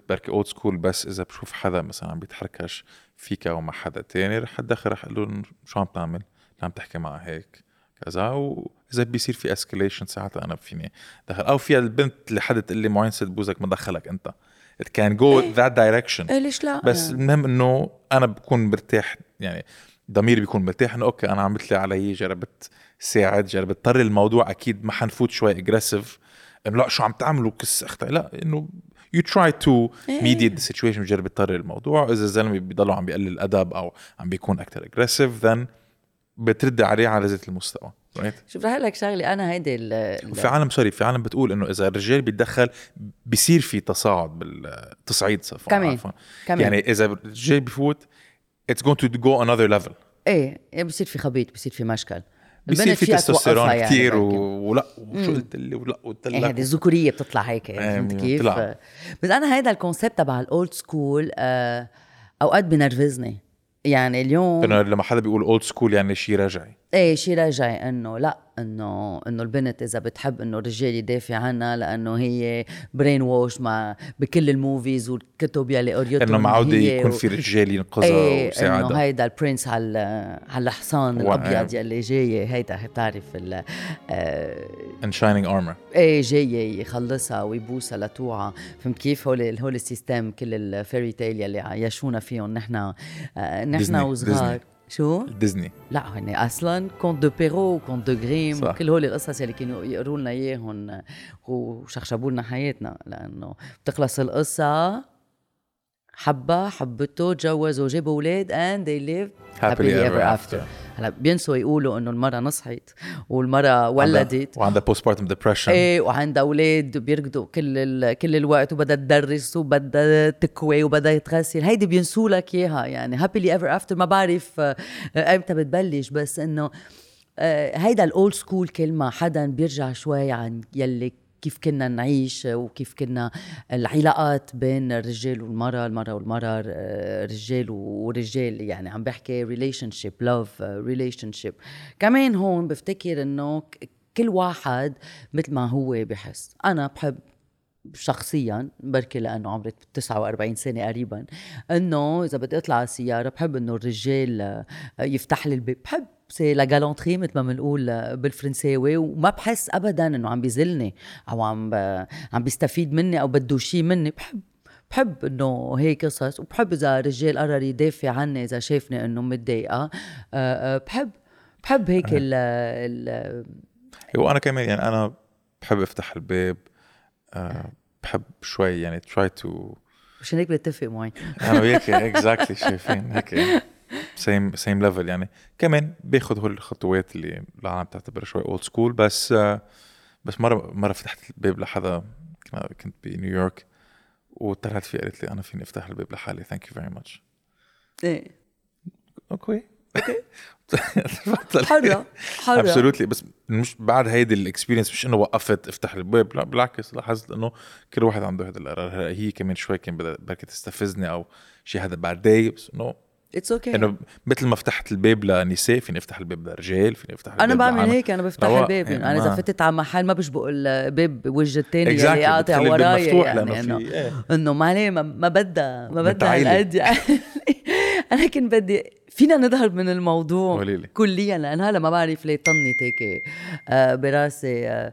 بركي old school بس إذا بشوف حدا مثلا عم بيتحركش فيك أو مع حدا تاني رح أتدخل رح أقول له شو عم تعمل؟ عم تحكي معها هيك كذا وإذا بيصير في escalation ساعتها أنا فيني دخل. أو فيها البنت لحد تقول لي معين سد بوزك ما دخلك أنت. Can go that direction. إيه ليش لا؟ بس يعني. المهم إنه أنا بكون مرتاح يعني ضميري بيكون مرتاح إنه okay أنا عملت لي علي جربت ساعد جربت طر الموضوع أكيد ما حنفوت شوي aggressive انه لا شو عم تعملوا؟ كس أختي لا إنه you try to mediate the situation بجرب تطر الموضوع. إذا الزلمة بيضلوا عم بيقلل الأدب أو عم بيكون أكثر aggressive then بترد عليه على ذات المستوى right? شوف رح لك شغلة أنا هيدي وفي عالم سوري في عالم بتقول إنه إذا الرجال بيتدخل بيصير في تصاعد بالتصعيد صفا كمان. كمان. يعني إذا الرجال بيفوت it's going to go another level إيه بصير في خبيط بصير في مشكل البنت في تستوستيرون يعني كثير و... ولا وشو قلت لي ولا قلت إيه هذه لك الذكورية بتطلع هيك إيه، فهمت كيف؟ بتطلع. بس أنا هيدا ال concept تبع ال old school آه أوقات بنرفزني يعني اليوم إنه لما حدا بيقول old school يعني شيء رجعي إيه شي رجعي إنه لا إنه إنه البنت إذا بتحب إنه الرجال يدافع عنها لأنه هي brainwashed مع بكل ال movies والكتب يلي قريتهم إنه معودة هي يكون و- في رجال ينقذها إيه إنه ويساعدها هيدا ال prince على على الحصان و- الأبيض يلي جاي هيدا بتعرف ال- in shining armor. إيه جاي يخلصها ويبوسها لتوعى فهمت كيف؟ هول هول ال system كل ال fairy tale يلي عايشونا فيهم. نحن آه، نحن وصغار. شو؟ ديزني لا هن أصلا contes de Perrault و contes de Grimm صح. وكل هول القصص اللي كانوا يقروا لنا إياهم وشخشبوا لنا حياتنا لأنه بتخلص القصة حبها حبته تجوزوا جابوا أولاد and they live Happily happily ever ever after. after هلا بينسوا يقولوا إنه المراه نصحت والمراه ولدت. وعندها postpartum depression إيه وعندها أولاد بيركضوا كل ال... كل الوقت وبدها تدرس وبدها تكوي وبدها تغسل هيدي بينسوا لك إياها يعني happily ever after ما بعرف آه، إمتى بتبلش بس إنه آه، هيدا ال old school كلمة حدا بيرجع شوي عن يلي كيف كنا نعيش وكيف كنا العلاقات بين الرجال والمرأة المرأة والمرأة آه، رجال ورجال. يعني عم بحكي relationship love relationship كمان هون بفتكر إنه كل واحد مثل ما هو بحس. أنا بحب شخصيا بركي لأنه عمري 49 سنة قريبا إنه إذا بدي أطلع على السيارة بحب إنه الرجال آه، يفتح لي الباب. بحب c'est la galanterie مثل ما بنقول بالفرنساوي وما بحس ابدا إنه عم بيذلني أو عم ب- عم بيستفيد مني أو بده شيء مني. بحب بحب إنه هيك قصص وبحب إذا رجال قرر يدافع عني إذا شافني إنه متضايقة. آه، آه، بحب بحب هيك ال ال وأنا كمان يعني أنا بحب أفتح الباب آه بحب شوي يعني try to مشان هيك بتفق معي أنا وياك exactly شايفين هيك. same same level يعني. كمان باخذ هول الخطوات اللي العالم بتعتبرها شوي old school بس بس مرة مرة فتحت الباب لحدا كنت بنيويورك وطلعت فيه قالت لي أنا فيني أفتح الباب لحالي thank you very much إيه. okay okay. حرة حرة absolutely بس مش بعد هيدي ال experience مش إنه وقفت افتح الباب لا بالعكس لاحظت إنه كل واحد عنده هذا القرار. هي كمان شوي كان بركي تستفزني أو شيء هذا بعدي بس إنه it's okay إنه مثل ما فتحت الباب لنساء فيني أفتح الباب لرجال فيني أفتح الباب أنا بعمل. هيك أنا بفتح رواق. الباب يعني أنا اذا فتت على محل ما بشبق الباب بوجه الثاني Exactly. اللي قاطع وراي يعني إنه في- إيه. إنه ما عليه ما- بدها ما بدها. هالقد يعني أنا كنت بدي فينا نظهر من الموضوع قوليلي. كليا لأن هلا ما بعرف ليه طنت هيك آه، براسي آه،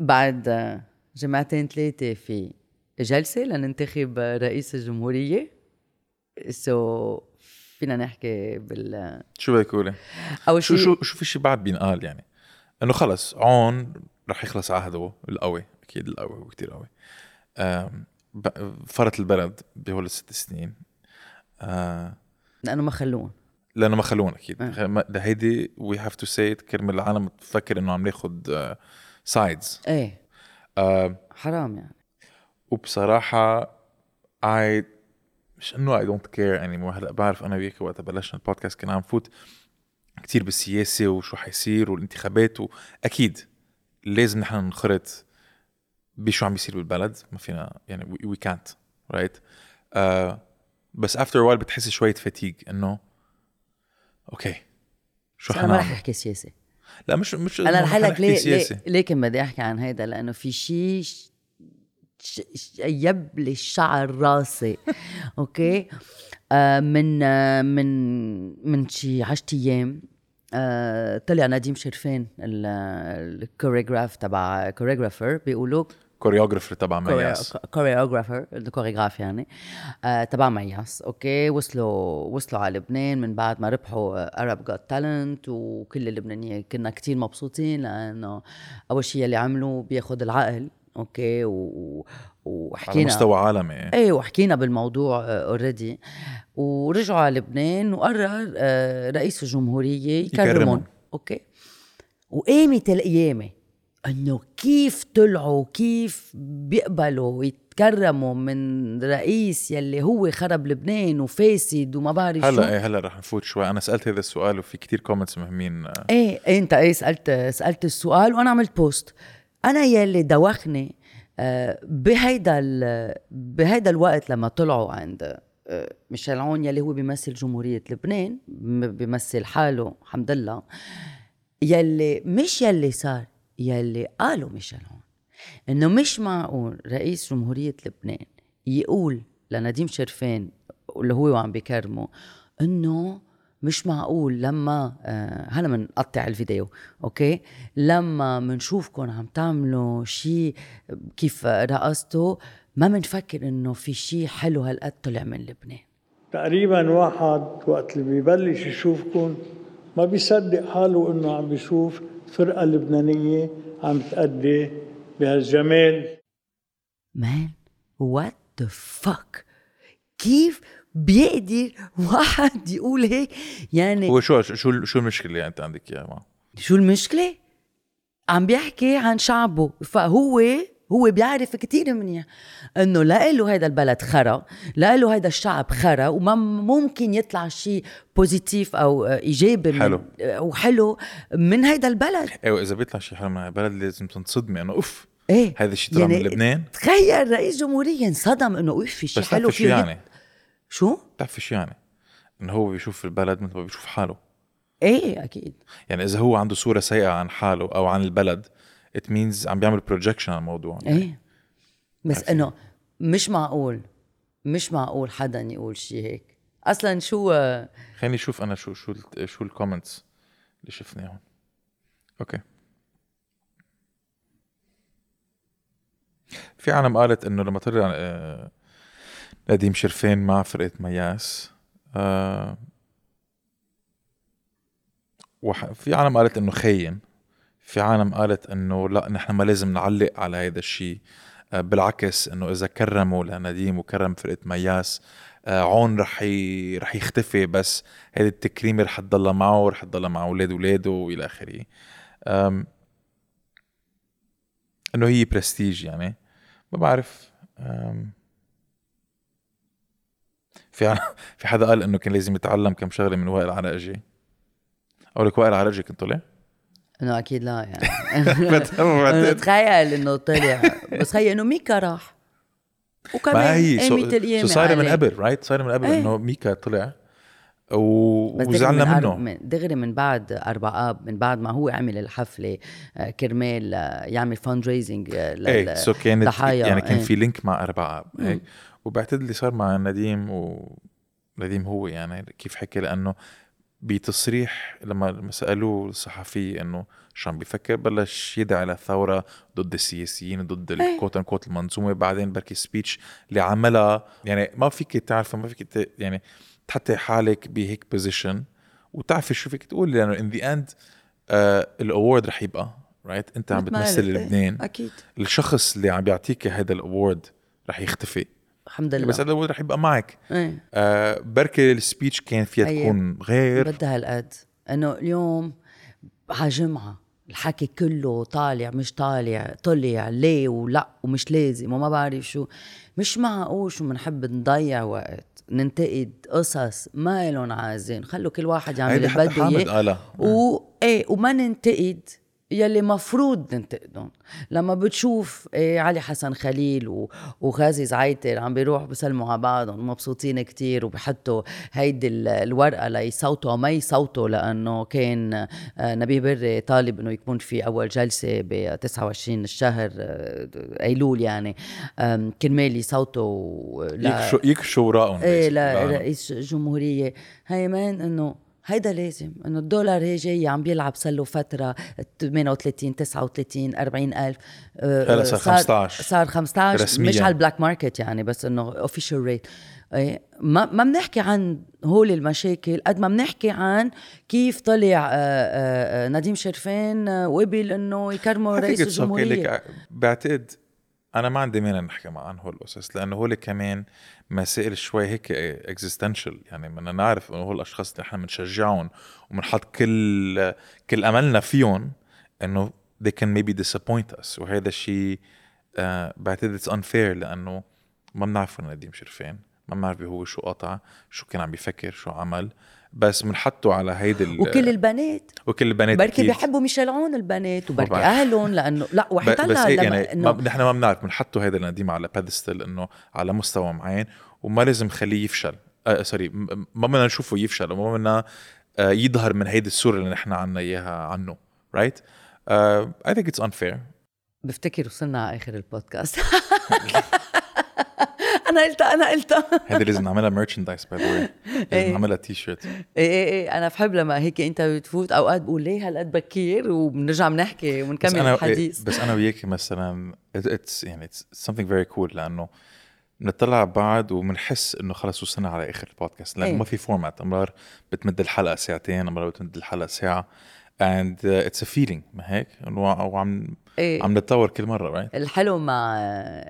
بعد آه، جمعتين ثلاثة في جلسة لننتخب رئيس الجمهورية سو فينا نحكي بال شو بدك تقولي؟ أول شو شو شو في شيء بعد بينقال يعني؟ إنه خلص عون رح يخلص عهده القوي أكيد القوي هو كثير قوي. فرط البلد بهول الست سنين. آه لأنه ما خلون لأنه ما خلونا أكيد. آه. ده هيدي we have to say كرمال العالم تفكر إنه عم ناخذ sides إيه. حرام يعني. وبصراحة اي مش إنه I don't care يعني هلا بعرف أنا وياك وقت بلشنا البودكاست كنا عم نفوت كتير بالسياسة وشو حيصير والانتخابات واكيد لازم نحن ننخرط بشو عم بيصير بالبلد. ما فينا يعني وي كانت رايت بس after a while بتحس شوية fatigue إنه okay شو بس أنا ما رح حنعمل أحكي سياسة. لا مش مش أنا رح لك ليه, ليه سياسة. ليكن بدي أحكي عن هيدا؟ لأنه في شيء ش- يبلي الشعر راسي. okay؟ آه من آه من من شي 10 أيام. آه طلع نديم شرفان ال choreographer تبع choreographer بيقولوا. choreographer تبع مياس. choreographer ال choreographer يعني. آه تبع مياس okay؟ وصلوا وصلوا على لبنان من بعد ما ربحوا Arabs Got Talent وكل اللبنانية كنا كتير مبسوطين لأنه أول شيء اللي عملوا بياخد العقل. okay؟ و... و- على وحكينا مستوى عالمي. إيه وحكينا بالموضوع already ورجعوا على لبنان وقرر آه، رئيس الجمهورية يكرمهم. يكرمهم okay؟ وقامت القيامة. إنه كيف طلعوا كيف بيقبلوا يتكرموا من رئيس يلي هو خرب لبنان وفاسد وما بعرف شو. هلا إيه هلا رح نفوت شوي. أنا سألت هذا السؤال وفي كتير comments مهمين. إيه إنت إيه سألت سألت السؤال وأنا عملت post أنا يلي دوخني آه، بهيدا بهيدا الوقت لما طلعوا عند آه، ميشيل عون يلي هو بيمثل جمهورية لبنان بيمثل حاله الحمد لله يلي مش يلي صار يلي قالوا ميشيل عون إنه مش معقول رئيس جمهورية لبنان يقول لنديم شرفان اللي هو وعم بيكرمه إنه مش معقول لما آه هلا بنقطع الفيديو أوكي؟ لما بنشوفكم عم تعملوا شيء كيف رقصتوا ما بنفكر إنه في شيء حلو هالقد طلع من لبنان. تقريبا واحد وقت اللي بيبلش يشوفكم ما بيصدق حاله إنه عم بيشوف فرقة لبنانية عم تأدي بهالجمال. man what the fuck كيف بيقدر واحد يقول هيك. يعني هو شو شو شو المشكلة اللي انت عندك إياها معه؟ شو المشكلة؟ عم بيحكي عن شعبه. فهو هو بيعرف كتير منيح إنه لا له هذا البلد خرا لا له هذا الشعب خرا وما ممكن يطلع شيء بوزيتيف أو إيجابي حلو. وحلو من هذا البلد. أيوه اذا بيطلع شيء حلو من البلد لازم تنصدمي انه أوف إيه. هذا الشيء طلع من لبنان. تخيل رئيس جمهورية انصدم إنه أوف في شيء حلو فيه. يعني؟ شو؟ بتعرفي شو يعني؟ إنه هو بيشوف البلد مثل ما بيشوف حاله. إيه أكيد. يعني إذا هو عنده صورة سيئة عن حاله أو عن البلد it means عم بيعمل projection على الموضوع. إيه. بس؟ إنه مش معقول مش معقول حدا يقول شيء هيك. أصلا شو خليني أشوف أنا شو شو شو ال comments اللي شفناهم. okay. في عالم قالت إنه لما طلع آه، نديم شرفين مع فرقه مياس آه، في عالم قالت إنه خاين في عالم قالت إنه لا نحن ما لازم نعلق على هذا الشيء آه، بالعكس إنه إذا كرموا لنديم وكرم فرقه مياس آه، عون رح ي... رح يختفي بس هذه التكريمة رح تضلها معه ورح تضلها مع أولاد أولاده وإلى آخره. أم، إنه هي برستيج يعني. ما بعرف أم، في في حدا قال إنه كان لازم يتعلم كم شغلة من وائل عراقجي أقول لك وائل عراقجي كان طلع؟ إنه أكيد لا يعني. تخيل إنه طلع. بس تخيل إنه ميكا راح. وكمان ما هي so, القيامة so صايرة من. قبل right صايرة من قبل إيه. إنه ميكا طلع. و... وزعلنا من منه. من دغري من بعد أربع آب من بعد ما هو عمل الحفلة آه، كرمال آه، يعمل fundraising إيه so كانت ضحايا، يعني كان إيه. في link مع أربع آب. هيك وبعتقد اللي صار مع نديم و نديم هو يعني كيف حكى لأنه بتصريح لما سألوه الصحفي إنه شو عم بيفكر بلش يدعي للثوره ضد السياسيين ضد ال quote unquote المنظومة بعدين بركي speech اللي عملها. يعني ما فيك تعرفي ما فيك يعني تحطي حالك بهيك position وتعرفي شو فيك تقولي لأنه in the end ال award رح يبقى right أنت عم بتمثل قلت، إيه، لبنان أكيد. الشخص اللي عم بيعطيك هذا ال award رح يختفي. الحمد لله. بس هذا رح يبقى معك. إيه. آه بركي ال speech كان فيها أي. تكون غير. بدها هالقد. إنه اليوم على جمعة الحكي كله طالع مش طالع طلع ليه ولا ومش لازم وما بعرف شو. مش معقول شو بنحب نضيع وقت ننتقد قصص ما لهم عازين. خلوا كل واحد يعمل اللي بده إياه. و إيه وما ننتقد يلي مفروض ننتقدهم. لما بتشوف إيه علي حسن خليل و- وغازي زعيتر عم بيروحوا بيسلموا على بعضهم مبسوطين كتير وبحطوا هيدي ال- الورقة ليصوتوا ما يصوتوا لأنه كان آه، نبيه بري طالب إنه يكون في أول جلسة ب 29 الشهر آه، أيلول يعني. كرمال يصوتوا ل- يكشوا يكشوا وراءهم إيه basically. لا لأنه- رئيس جمهورية. هي مان إنه هيدا لازم إنه الدولار هي جاي عم بيلعب صار له فترة 38 39 40 ألف آه، هلا صار 15. صار 15 رسمياً. مش على ال black market يعني بس إنه official rate ما ما بنحكي عن هول المشاكل قد ما بنحكي عن كيف طلع آه، آه، آه، نديم شرفان آه، وقبل إنه think رئيس. الجمهورية بعتقد أنا ما عندي مانع نحكي مع عن هول القصص لأنه هول كمان مسائل شوي هيك اكزيستنشال يعني بدنا نعرف إنه هول الأشخاص اللي إحنا بنشجعهم وبنحط كل كل أملنا فيهم إنه they can maybe disappoint us. وهذا الشيء آه بعتقد it's unfair لأنه ما بنعرف نديم شرفان ما بنعرف هو شو قطع شو كان عم بيفكر شو عمل. بس بنحطه على هيدي ال- وكل البنات وكل البنات بركي. بيحبوا ميشيل عون البنات وبركي. أهلهم لأنه لا وحتى بس لما يعني انه ما نحن ما بنعرف بنحطه هيدا النديم على pedestal إنه على مستوى معين وما لازم نخليه يفشل آه sorry ما بدنا نشوفه يفشل وما بدنا آه يظهر من هيدي الصورة اللي نحن عنا إياها عنه right I think it's unfair بفتكر وصلنا على آخر البودكاست أنا قلتها أنا قلتها. هيدي لازم نعملها merchandise by the لازم إيه. نعملها تي شيرت إيه إيه إيه. أنا بحب لما هيك انت بتفوت أوقات بقول ليه هالقد بكير وبنرجع بنحكي ونكمل أنا الحديث. بس أنا وياكي مثلا it's يعني it's something very cool لأنه بنطلع على بعض وبنحس إنه خلص وصلنا على آخر البودكاست لأنه إيه. ما في format امرار بتمد الحلقة ساعتين امرار بتمد الحلقة ساعة. And uh, it's a feeling. ما هيك؟ إنه وعم إيه. عم نتطور كل مرة right الحلو مع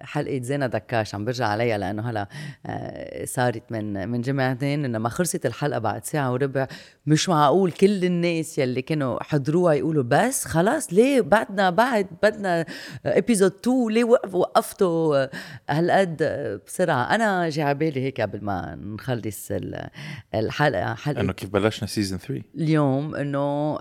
حلقة زينة دكاش عم برجع عليها لأنه هلا آه، صارت من من جمعتين إنه ما خلصت الحلقة بعد ساعة وربع. مش معقول كل الناس يلي كانوا حضروها يقولوا بس خلاص ليه بعدنا بعد بدنا episode 2 ليه وقف وقفتوا هالقد؟ بسرعة. أنا جي على بالي هيك قبل ما نخلص ال- الحلقة حلقة إنه كيف بلشنا season 3 اليوم إنه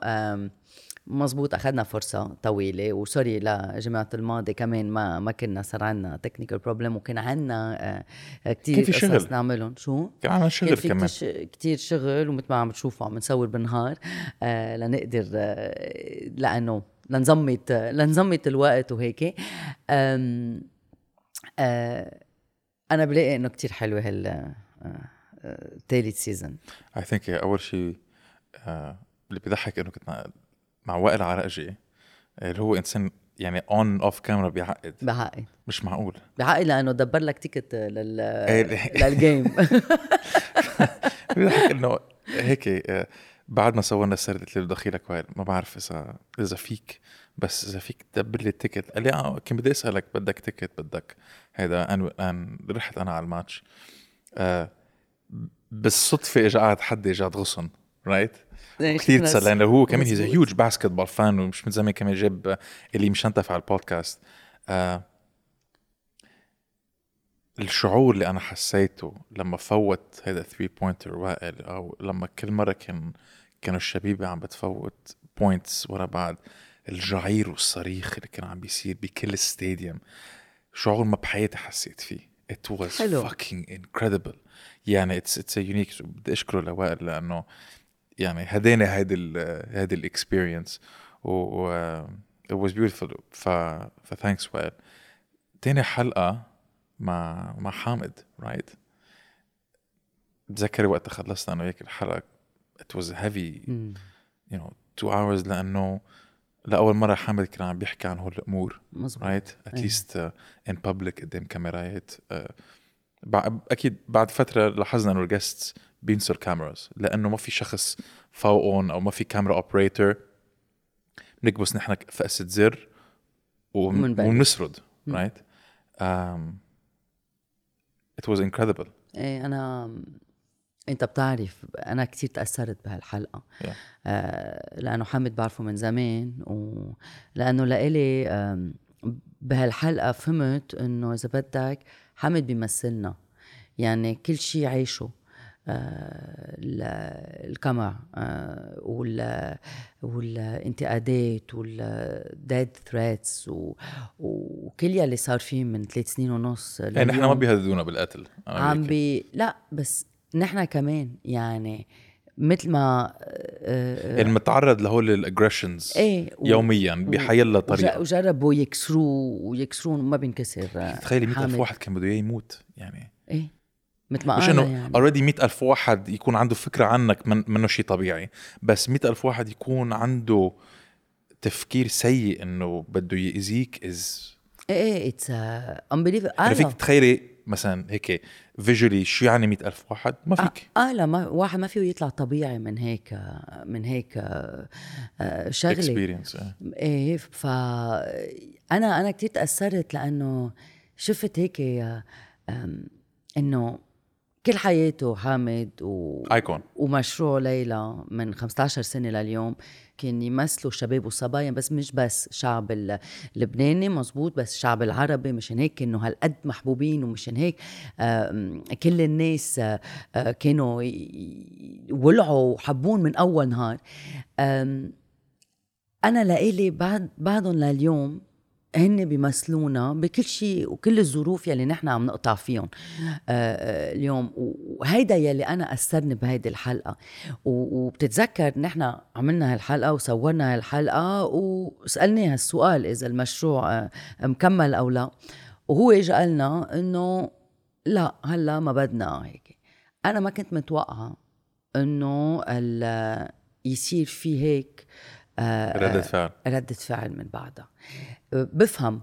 مزبوط أخذنا فرصة طويلة. و sorry لجماعه الماضي كمان ما ما كنا صار عندنا technical problem وكان عندنا كثير كان في شغل. نعملهم. شو؟ كان عنا شغل كان كمان. كتير, كتير شغل ومثل ما عم بتشوفوا عم نصور بالنهار آه لنقدر آه لأنه لنظمت لنظمت الوقت وهيك. آه أنا بلاقي إنه كتير حلوة هال آه، آه، تالت season I think أول شيء آه، اللي بيضحك إنه كنت مع- وائل عرقجي اللي هو إنسان يعني on off camera بيعقد. بعقد مش معقول. بعقد لأنه دبر لك ticket لل إيه. لل game بيضحك إنه هيك آه، بعد ما صورنا السرد قلت له دخيلك وائل ما بعرف إذا إذا فيك بس إذا فيك تدبر لي التيكت قال لي آه كان بدي أسألك بدك تيكت بدك. هيدا ان ان رحت أنا على الماتش. آه بالصدفة اجى قعد حد اجى غصن رايت كثير تسلى لأنه هو كمان هيز. هيوج باسكت بول فان ومش من زمان كمان جاب اللي مشنتف على البودكاست آه الشعور اللي أنا حسيته لما فوت هذا 3 pointer وائل أو لما كل مرة كان كانوا الشبيبه عم بتفوت points ورا بعض الجعير والصريخ اللي كان عم بيصير بكل ستاديوم شعور ما بحياتي حسيت فيه it was حلو. fucking incredible يعني it's it's a unique بدي أشكره لوائل لأنه يعني هداني هيدي هيدي ال experience و it was beautiful. ف ف thanks وائل تاني حلقة مع مع حامد right بتذكر وقت خلصنا أنا وياك الحلقة. It was heavy. you know two hours لأنه لأول مرة حامد كان عم بيحكي عن هول مزبوط right uh, in public قدام كاميرات. Uh, أكيد بعد فترة لاحظنا إنه ال guests بينسوا ال cameras لأنه ما في شخص فوقهم أو ما في camera operator بنكبس نحن فقسة زر. وبنسرد رايت it was incredible. إيه أنا أنت بتعرف أنا كتير تأثرت بهالحلقة. Yeah. آه لأنه حامد بعرفه من زمان ولأنه لإلي بهالحلقة فهمت إنه إذا بدك حامد بيمثلنا. يعني كل شيء عايشه. القمع آه وال والانتقادات وال death threats وكل يلي صار فيه من ثلاث سنين ونص يعني نحن ما. بيهددونا بالقتل عم. بي لا بس نحن كمان يعني مثل ما آه، يعني متعرض لهول ال aggressions إيه و- يوميا بحيلا طريقه وجربوا يكسروه ويكسرون وما بينكسر آه، تخيلي 100000 حامد. واحد كان بده اياه يموت يعني إيه مثل ما مش إنه يعني. already 100000 واحد يكون عنده فكرة عنك من منه شيء طبيعي. بس 100000 واحد يكون عنده تفكير سيء إنه بده يأذيك as إيه إيه it's unbelievable يعني فيك تتخيلي مثلا هيك visually شو يعني 100000 واحد؟ ما فيك. آه لا ما واحد ما فيه يطلع طبيعي من هيك من هيك آه، آه، شغلة. experience إيه ف أنا أنا كثير تأثرت لأنه شفت هيك إنه كل حياته حامد و... ايكون ومشروع ليلى من 15 سنة لليوم. كان يمثلوا الشباب والصبايا بس مش بس شعب ال- اللبناني مزبوط بس الشعب العربي. مشان هيك كانوا هالقد محبوبين ومشان هيك كل الناس آه، كانوا ولعوا وحبون من أول نهار. أنا لإلي بعد بعدهم لليوم هن بيمثلونا بكل شيء وكل الظروف يلي نحن عم نقطع فيهم. آه، آه، اليوم وهيدا يلي أنا أثرني بهيدي الحلقة. وبتتذكر نحن عملنا هالحلقة وصورنا هالحلقة وسالناه هالسؤال إذا المشروع آه، مكمل أو لا. وهو اجى قالنا إنه لا هلا ما بدنا هيك. أنا ما كنت متوقعة إنه يصير في هيك آه، ردة فعل. ردة فعل من بعدها بفهم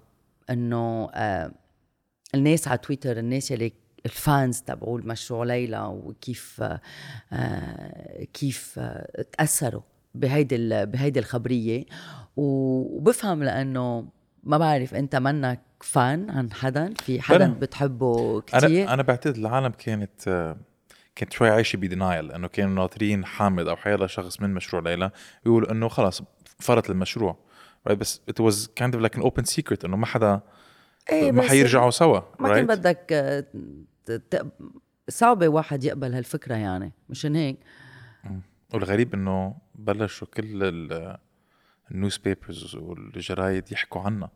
إنه آه، الناس على تويتر الناس اللي الفانز تبعوا المشروع ليلى وكيف آه، آه، كيف آه، تأثروا بهيدي بهيدي الخبرية. وبفهم لأنه ما بعرف أنت منك فان عن حدا؟ في حدا بتحبه كثير أنا أنا بعتقد العالم كانت كانت شوي عايشة ب denial إنه كانوا ناطرين حامد أو حيلا شخص من مشروع ليلى يقول إنه خلص فرط المشروع right? بس it was kind of like an open secret إنه ما حدا إيه ما حيرجعوا سوا ما كان right? بدك آه، صعبة واحد يقبل هالفكرة يعني مشان هيك والغريب إنه بلشوا كل ال newspapers والجرايد يحكوا عنا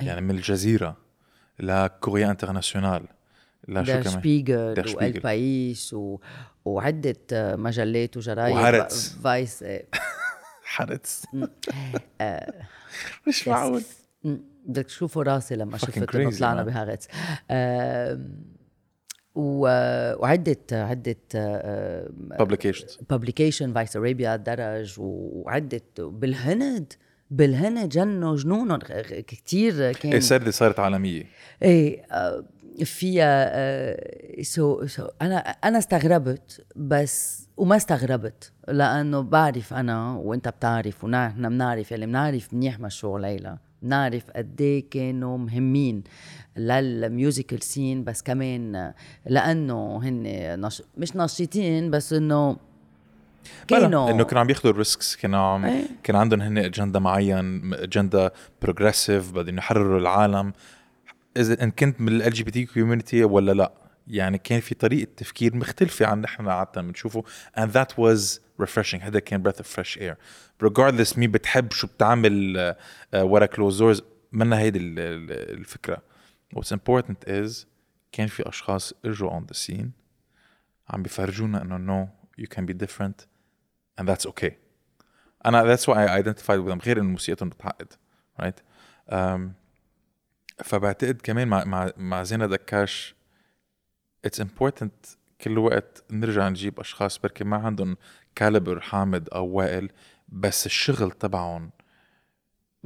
إيه. يعني من الجزيرة لكوريا international لا شو كمان؟ شبيغل Der Spiegel. وال País و... وعدة آه، مجلات وجرايد و Haaretz. ف- Vice آه، Haaretz آه، مش معقول. بدك تشوفوا راسي لما شفت إنه طلعنا man. بهاغتس آم، و- وعدة عدة publications. publication Vice Arabia درج وعدة بالهند بالهند جنوا جنونهم. كثير كان. إيه صارت عالمية. إيه آه، فيها آه، so so أنا أنا استغربت بس وما استغربت لأنه بعرف أنا وأنت بتعرف ونحن بنعرف يلي بنعرف منيح مشروع ليلى بنعرف قد إيه كانوا مهمين لل musical scene بس كمان لأنه هن نش... مش نشيطين بس إنه كانوا إنه كانوا عم ياخذوا ال risks كانوا عم إيه. كان عندهم هن اجندا معين agenda progressive بدهم يحرروا العالم إذا إن كنت من LGBT community ولا لا. يعني كان في طريقة تفكير مختلفة عن نحن عادة بنشوفه. And that was refreshing. هذا كان breath of fresh air. Regardless مين بتحب شو بتعمل آه، ورا closed doors منا هيدي ال- ال- الفكرة. What's important is كان في أشخاص إجوا on the scene عم بيفرجونا إنه no you can be different and that's okay. أنا that's why I identified with them. غير إنه موسيقتهم بتعقد right um, فبعتقد كمان مع مع مع زينة دكاش it's important كل وقت نرجع نجيب أشخاص. بركي ما عندهم caliber حامد أو وائل بس الشغل تبعهم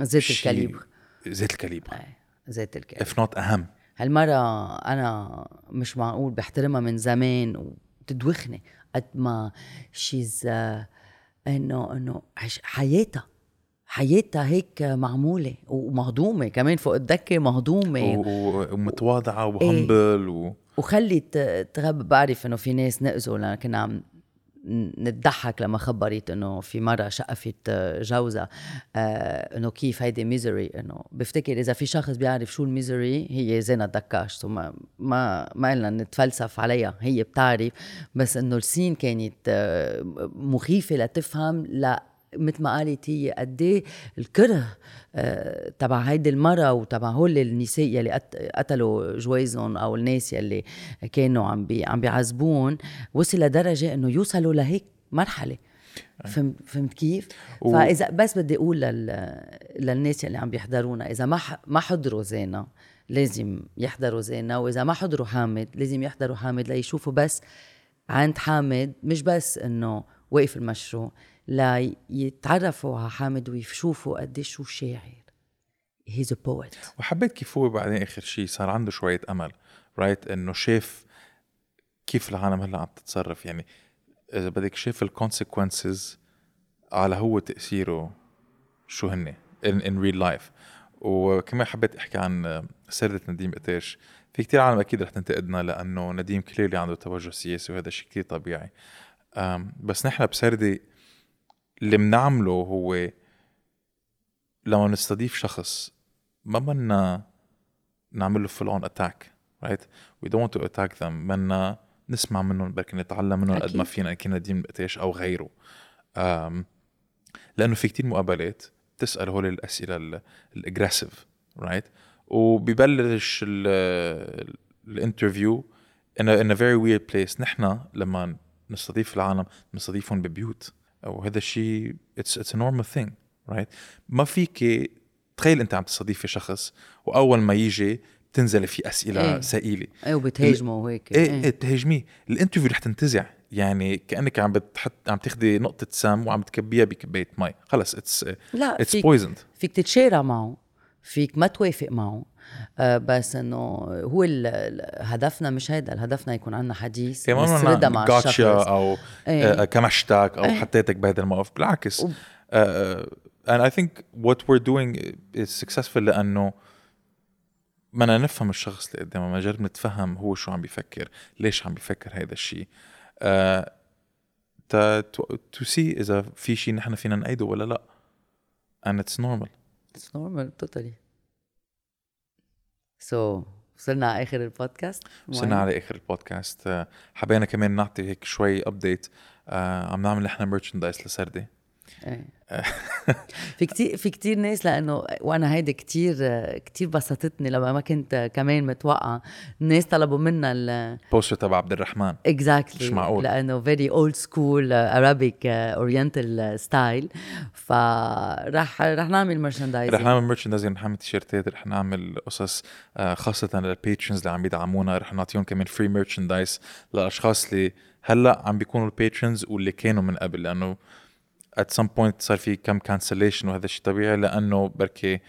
زيت ال caliber. زيت ال caliber. إيه، زيت ال caliber. if not أهم. هالمرة أنا مش معقول بحترمها من زمان وبتدوخني قد ما شيز إنه إنه عش- حياتها حياتها هيك معمولة ومهضومة كمان فوق و- و- ومتواضعة وهمبل و وخلت تغب بعرف إنه في ناس نقزوا لأن كنا عم نضحك لما خبرت إنه في مرة شقفت جوزها. آه إنه كيف هيدي ميزري إنه بفتكر إذا في شخص بيعرف شو الميزري هي زينة دكاش ثم ما ما لنا نتفلسف عليها هي بتعرف. بس إنه السين كانت آه، مخيفة لتفهم لا مثل ما قالت هي قد إيه الكره آه، تبع هيدي المرة وتبع هول النساء يلي قت- قتلوا جويزهم أو الناس يلي كانوا عم بي عم بيعذبون وصل لدرجة إنه يوصلوا لهيك مرحلة. فهمت فهمت كيف؟ و- فإذا بس بدي أقول لل... للناس اللي عم بيحضرونا إذا ما ح... ما حضروا زينة لازم يحضروا زينة وإذا ما حضروا حامد لازم يحضروا حامد ليشوفوا بس عند حامد مش بس إنه وقف المشروع. لا يتعرفوا على حامد ويشوفوا قديش شو شاعر. he's a poet وحبيت كيف هو بعدين آخر شيء صار عنده شوية أمل right إنه شاف كيف العالم هلأ عم تتصرف. يعني إذا بدك شاف ال consequences على هو تأثيره شو هن in real life. وكمان حبيت أحكي عن سردة نديم قطيش في كتير عالم أكيد رح تنتقدنا لأنه نديم clearly عنده توجه سياسي وهذا شيء كتير طبيعي. بس نحن بسردة اللي بنعمله هو لما نستضيف شخص ما بدنا نعمل له full on attack right we don't to attack them بدنا نسمع منهم بركي نتعلم منهم قد ما. فينا كنا نديم قطيش أو غيره. أم لأنه في كتير مقابلات بتسأل هول الأسئلة ال aggressive right وبيبلش ال- ال interview in a, in a very weird place. نحن لما نستضيف العالم نستضيفهم ببيوت. وهذا الشيء it's, it's a normal thing right ما فيك تخيل أنت عم تستضيفي شخص وأول ما يجي تنزل في أسئلة إيه. إيه. سائلة. إيه وبتهاجموا وهيك. إيه إيه. تهاجميه ال interview رح تنتزع. يعني كأنك عم بتحط عم تاخذي نقطة سم وعم تكبيها بكباية مي. خلص it's لا it's فيك poisoned فيك تتشارع معه. فيك ما توافق معه. بس إنه هو هدفنا مش هيدا هدفنا يكون عندنا حديث نسردها مع الشخص. أو إيه. آه، كمشتك أو إيه. حطيتك بهذا الموقف. بالعكس. and I think what we're doing is successful لأنه بدنا نفهم الشخص اللي قدامنا نجرب نتفهم هو شو عم بيفكر ليش عم بيفكر هذا الشيء to see إذا في شيء نحن فينا نأيده ولا لا. And it's normal. It's normal totally. So وصلنا على آخر البودكاست. وصلنا على آخر البودكاست. آه، حبينا كمان نعطي هيك شوي update عم نعمل نحن merchandise لسردي. في كتير في كتير ناس لأنه وأنا هيدي كتير كتير بسطتني لما ما كنت كمان متوقعة. الناس طلبوا منا ال poster تبع عبد الرحمن. exactly مش معقول. لأنه very old school Arabic oriental style فراح رح نعمل merchandise رح نعمل merchandise رح نعمل تيشيرتات رح نعمل قصص آه، خاصة لل patrons اللي عم يدعمونا رح نعطيهم كمان free merchandise للاشخاص اللي هلأ عم بيكونوا ال patrons واللي كانوا من قبل. لأنه at some point صار في كم cancellation وهذا الشيء طبيعي لأنه بركي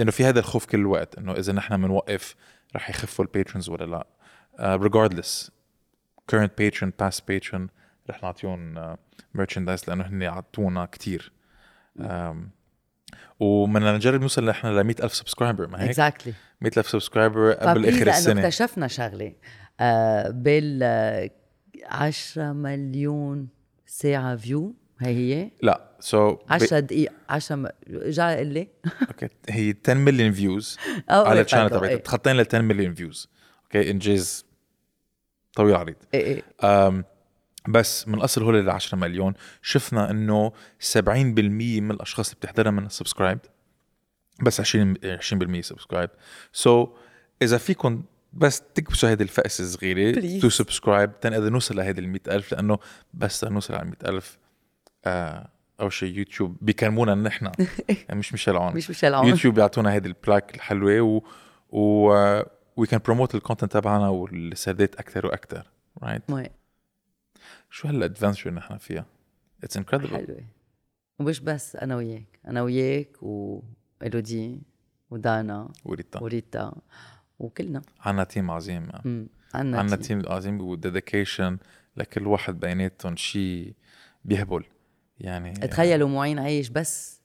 انه في هذا الخوف كل الوقت إنه إذا نحن بنوقف رح يخفوا ال patrons ولا لا. Uh, regardless current patron past patron رح نعطيهم merchandise uh, لأنه هن عطونا كثير um, وبدنا نجرب نوصل نحن ل 100000 subscriber ما هيك؟ exactly 100000 subscriber قبل آخر السنة. اكتشفنا شغلة آه بال آه، 10 مليون ساعة فيو هي هي؟ لا سو so 10 دقيقة 10 م... رجع قل لي. أوكي هي 10 مليون فيوز على إيه، الشانل فاكر، تبعتها إيه. تخطينا ل 10 مليون فيوز أوكي انجاز طويل عريض. إيه إيه. بس من أصل هول ال 10 مليون شفنا إنه 70% من الأشخاص اللي بتحضرها من سبسكرايب بس 20 20% سبسكرايب سو so, إذا فيكم بس تكبسوا هذه الفأس الصغيرة. to subscribe تنقدر نوصل لهيدي ال 100000 لأنه بس نوصل على 100000 آه أول شيء يوتيوب بيكرمونا نحن يعني مش ميشيل عون مش ميشيل عون. يوتيوب بيعطونا هيدي ال plaque الحلوة و و we can promote ال content تبعنا والسردات أكثر وأكثر right مي شو هال adventure اللي نحن فيها؟ it's incredible حلوة. ومش بس أنا وياك. أنا وياك وإلودي ودانا وريتا. وريتا وكلنا. عنا team عظيم. عنا. team عظيم و dedication لكل واحد بيناتهم شيء بيهبل. يعني تخيلوا معين عايش بس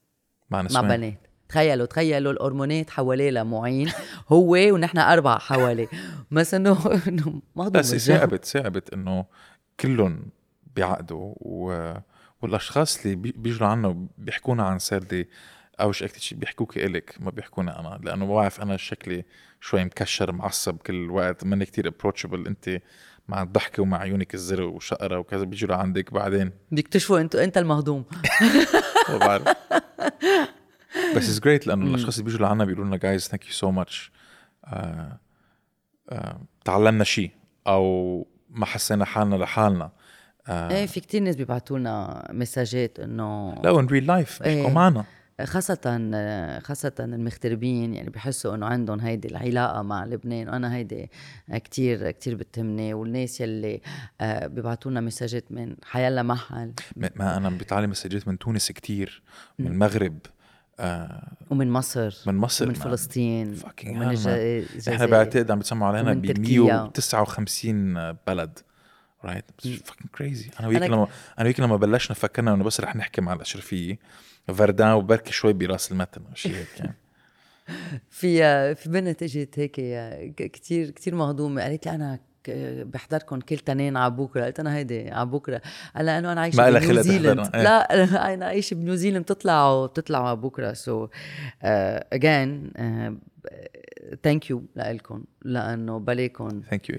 مع مع بنات. تخيلوا تخيلوا الهرمونات حواليه لمعين هو ونحن أربعة حواليه. بس إنه إنه مهضوم بس. ثاقبت ثاقبت إنه كلهم بيعقدوا و... والأشخاص اللي بي- بيجوا عنا بيحكونا عن سردي أو شيء أكثر شيء بيحكوك إلك ما بيحكونا أنا. لأنه بعرف أنا شكلي شوي مكشر معصب كل الوقت ماني كتير approachable أنت مع الضحكه ومع عيونك الزرق وشقرة وكذا بيجوا لعندك بعدين. بيكتشفوا أنتوا انت المهضوم. بعرف بس it's great لأنه الأشخاص اللي بيجوا لعنا بيقولوا لنا guys thank you so much تعلمنا شيء أو ما حسينا حالنا لحالنا. آه، إيه في كتير ناس بيبعتوا لنا مساجات إنه لا in real life بيحكوا. معنا خاصة خاصة المغتربين يعني بحسوا إنه عندهم هيدي العلاقة مع لبنان وأنا هيدي كتير كتير بتهمني. والناس يلي آه، بيبعتوا لنا مساجات من حيلا محل. ما- أنا بيطلع لي مسجات من تونس كتير من المغرب آه ومن مصر من مصر. ومن. فلسطين ومن. الجزائر. إحنا بعتقد عم بتسمعوا علينا ب تركيا. 159 بلد right fucking crazy. أنا وياك لما أنا وياك لما بلشنا فكرنا إنه بس رح نحكي مع الأشرفية فردان وبركي شوي براس المتن أو شيء هيك يعني. في في بنت اجت هيك ك- كتير كتير مهضومة. قالت لي أنا بحضركم كل تنين على بكره قلت أنا هيدي على بكره قال إنه أنا عايشة بنيوزيلند إيه. لا أنا عايشة بنيوزيلند بتطلعوا بتطلعوا على بكره so again thank you لكم لأنه بلاكم thank you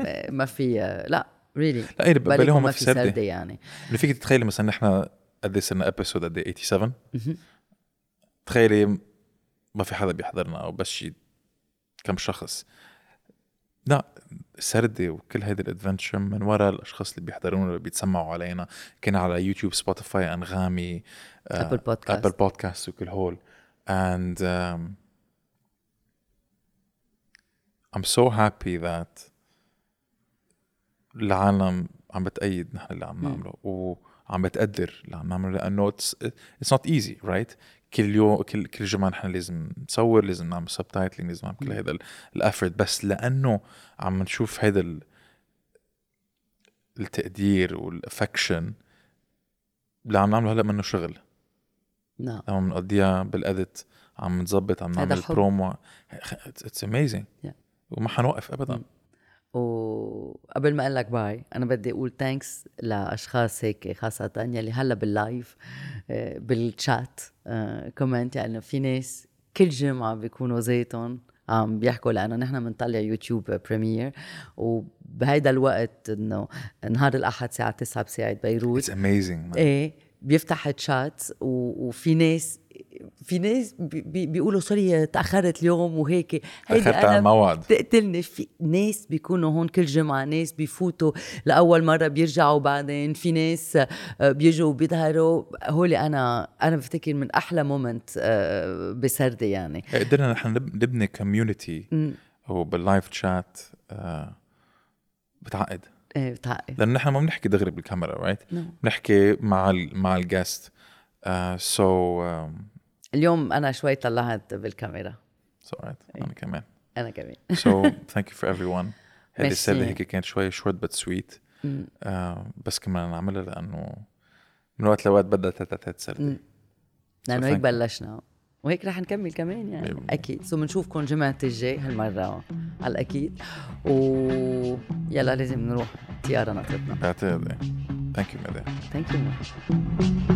آه، ما في لا really لا، إيه، بلاهم ما في سردة. يعني. فيك تتخيلي مثلا نحن إيه صرنا episode قد إيه 87 تخيلي ما في حدا بيحضرنا أو بس شي كم شخص. لا سردة وكل هيدي ال adventure من وراء الأشخاص اللي بيحضرونا اللي بيتسمعوا علينا. كان على يوتيوب سبوتيفاي أنغامي Apple Podcast. Apple Podcast وكل هول. And um, I'm so happy that العالم عم بتأيد نحن اللي عم نعمله. وعم بتقدر اللي عم نعمله لأنه it's, it's not easy right? كل يوم كل كل جمعه نحن لازم نصور لازم نعمل subtitling لازم نعمل كل هذا ال effort بس لأنه عم نشوف هذا ال- التقدير وال affection اللي عم نعمله هلأ منه شغل. نعم. لما بنقضيها بال edit عم نظبط عم نعمل. promo it's amazing Yeah. وما حنوقف ابدا. وقبل ما أقول لك باي أنا بدي أقول thanks لأشخاص هيك خاصة يلي هلأ بال live بال chat comment يعني في ناس كل جمعة بيكونوا زيتهم عم بيحكوا لأنه نحن بنطلع YouTube premiere وبهيدا الوقت إنه نهار الأحد الساعة 9 بساعه بيروت. it's amazing إيه بيفتح تشات وفي ناس في ناس بي- بي- بيقولوا sorry تأخرت اليوم وهيك. هيدي على الموعد. بتقتلني في ناس بيكونوا هون كل جمعة ناس بيفوتوا لأول مرة بيرجعوا بعدين. في ناس آه، بيجوا بيظهروا هولي أنا أنا بفتكر من أحلى moment بسردي يعني. قدرنا نحن نب- نبني community وبال live chat آه، بتعقد. إيه بتعقد. لأنه نحن ما بنحكي دغري بالكاميرا right نعم. بنحكي مع ال مع ال guest so اليوم أنا شوي طلعت بالكاميرا. so أنا كمان. أنا كمان. سو ثانك يو فور ايفري ون Merci. السردة هيك كانت شوي short but sweet بس كمان نعملها لأنه من وقت لوقت بدها تتت سردة. لأنه So هيك. بلشنا. وهيك رح نكمل كمان يعني. أكيد. so بنشوفكم جمعة الجاي هالمرة. على الأكيد. ويلا لازم نروح طيارة نطتنا بعتقد thank you madame thank you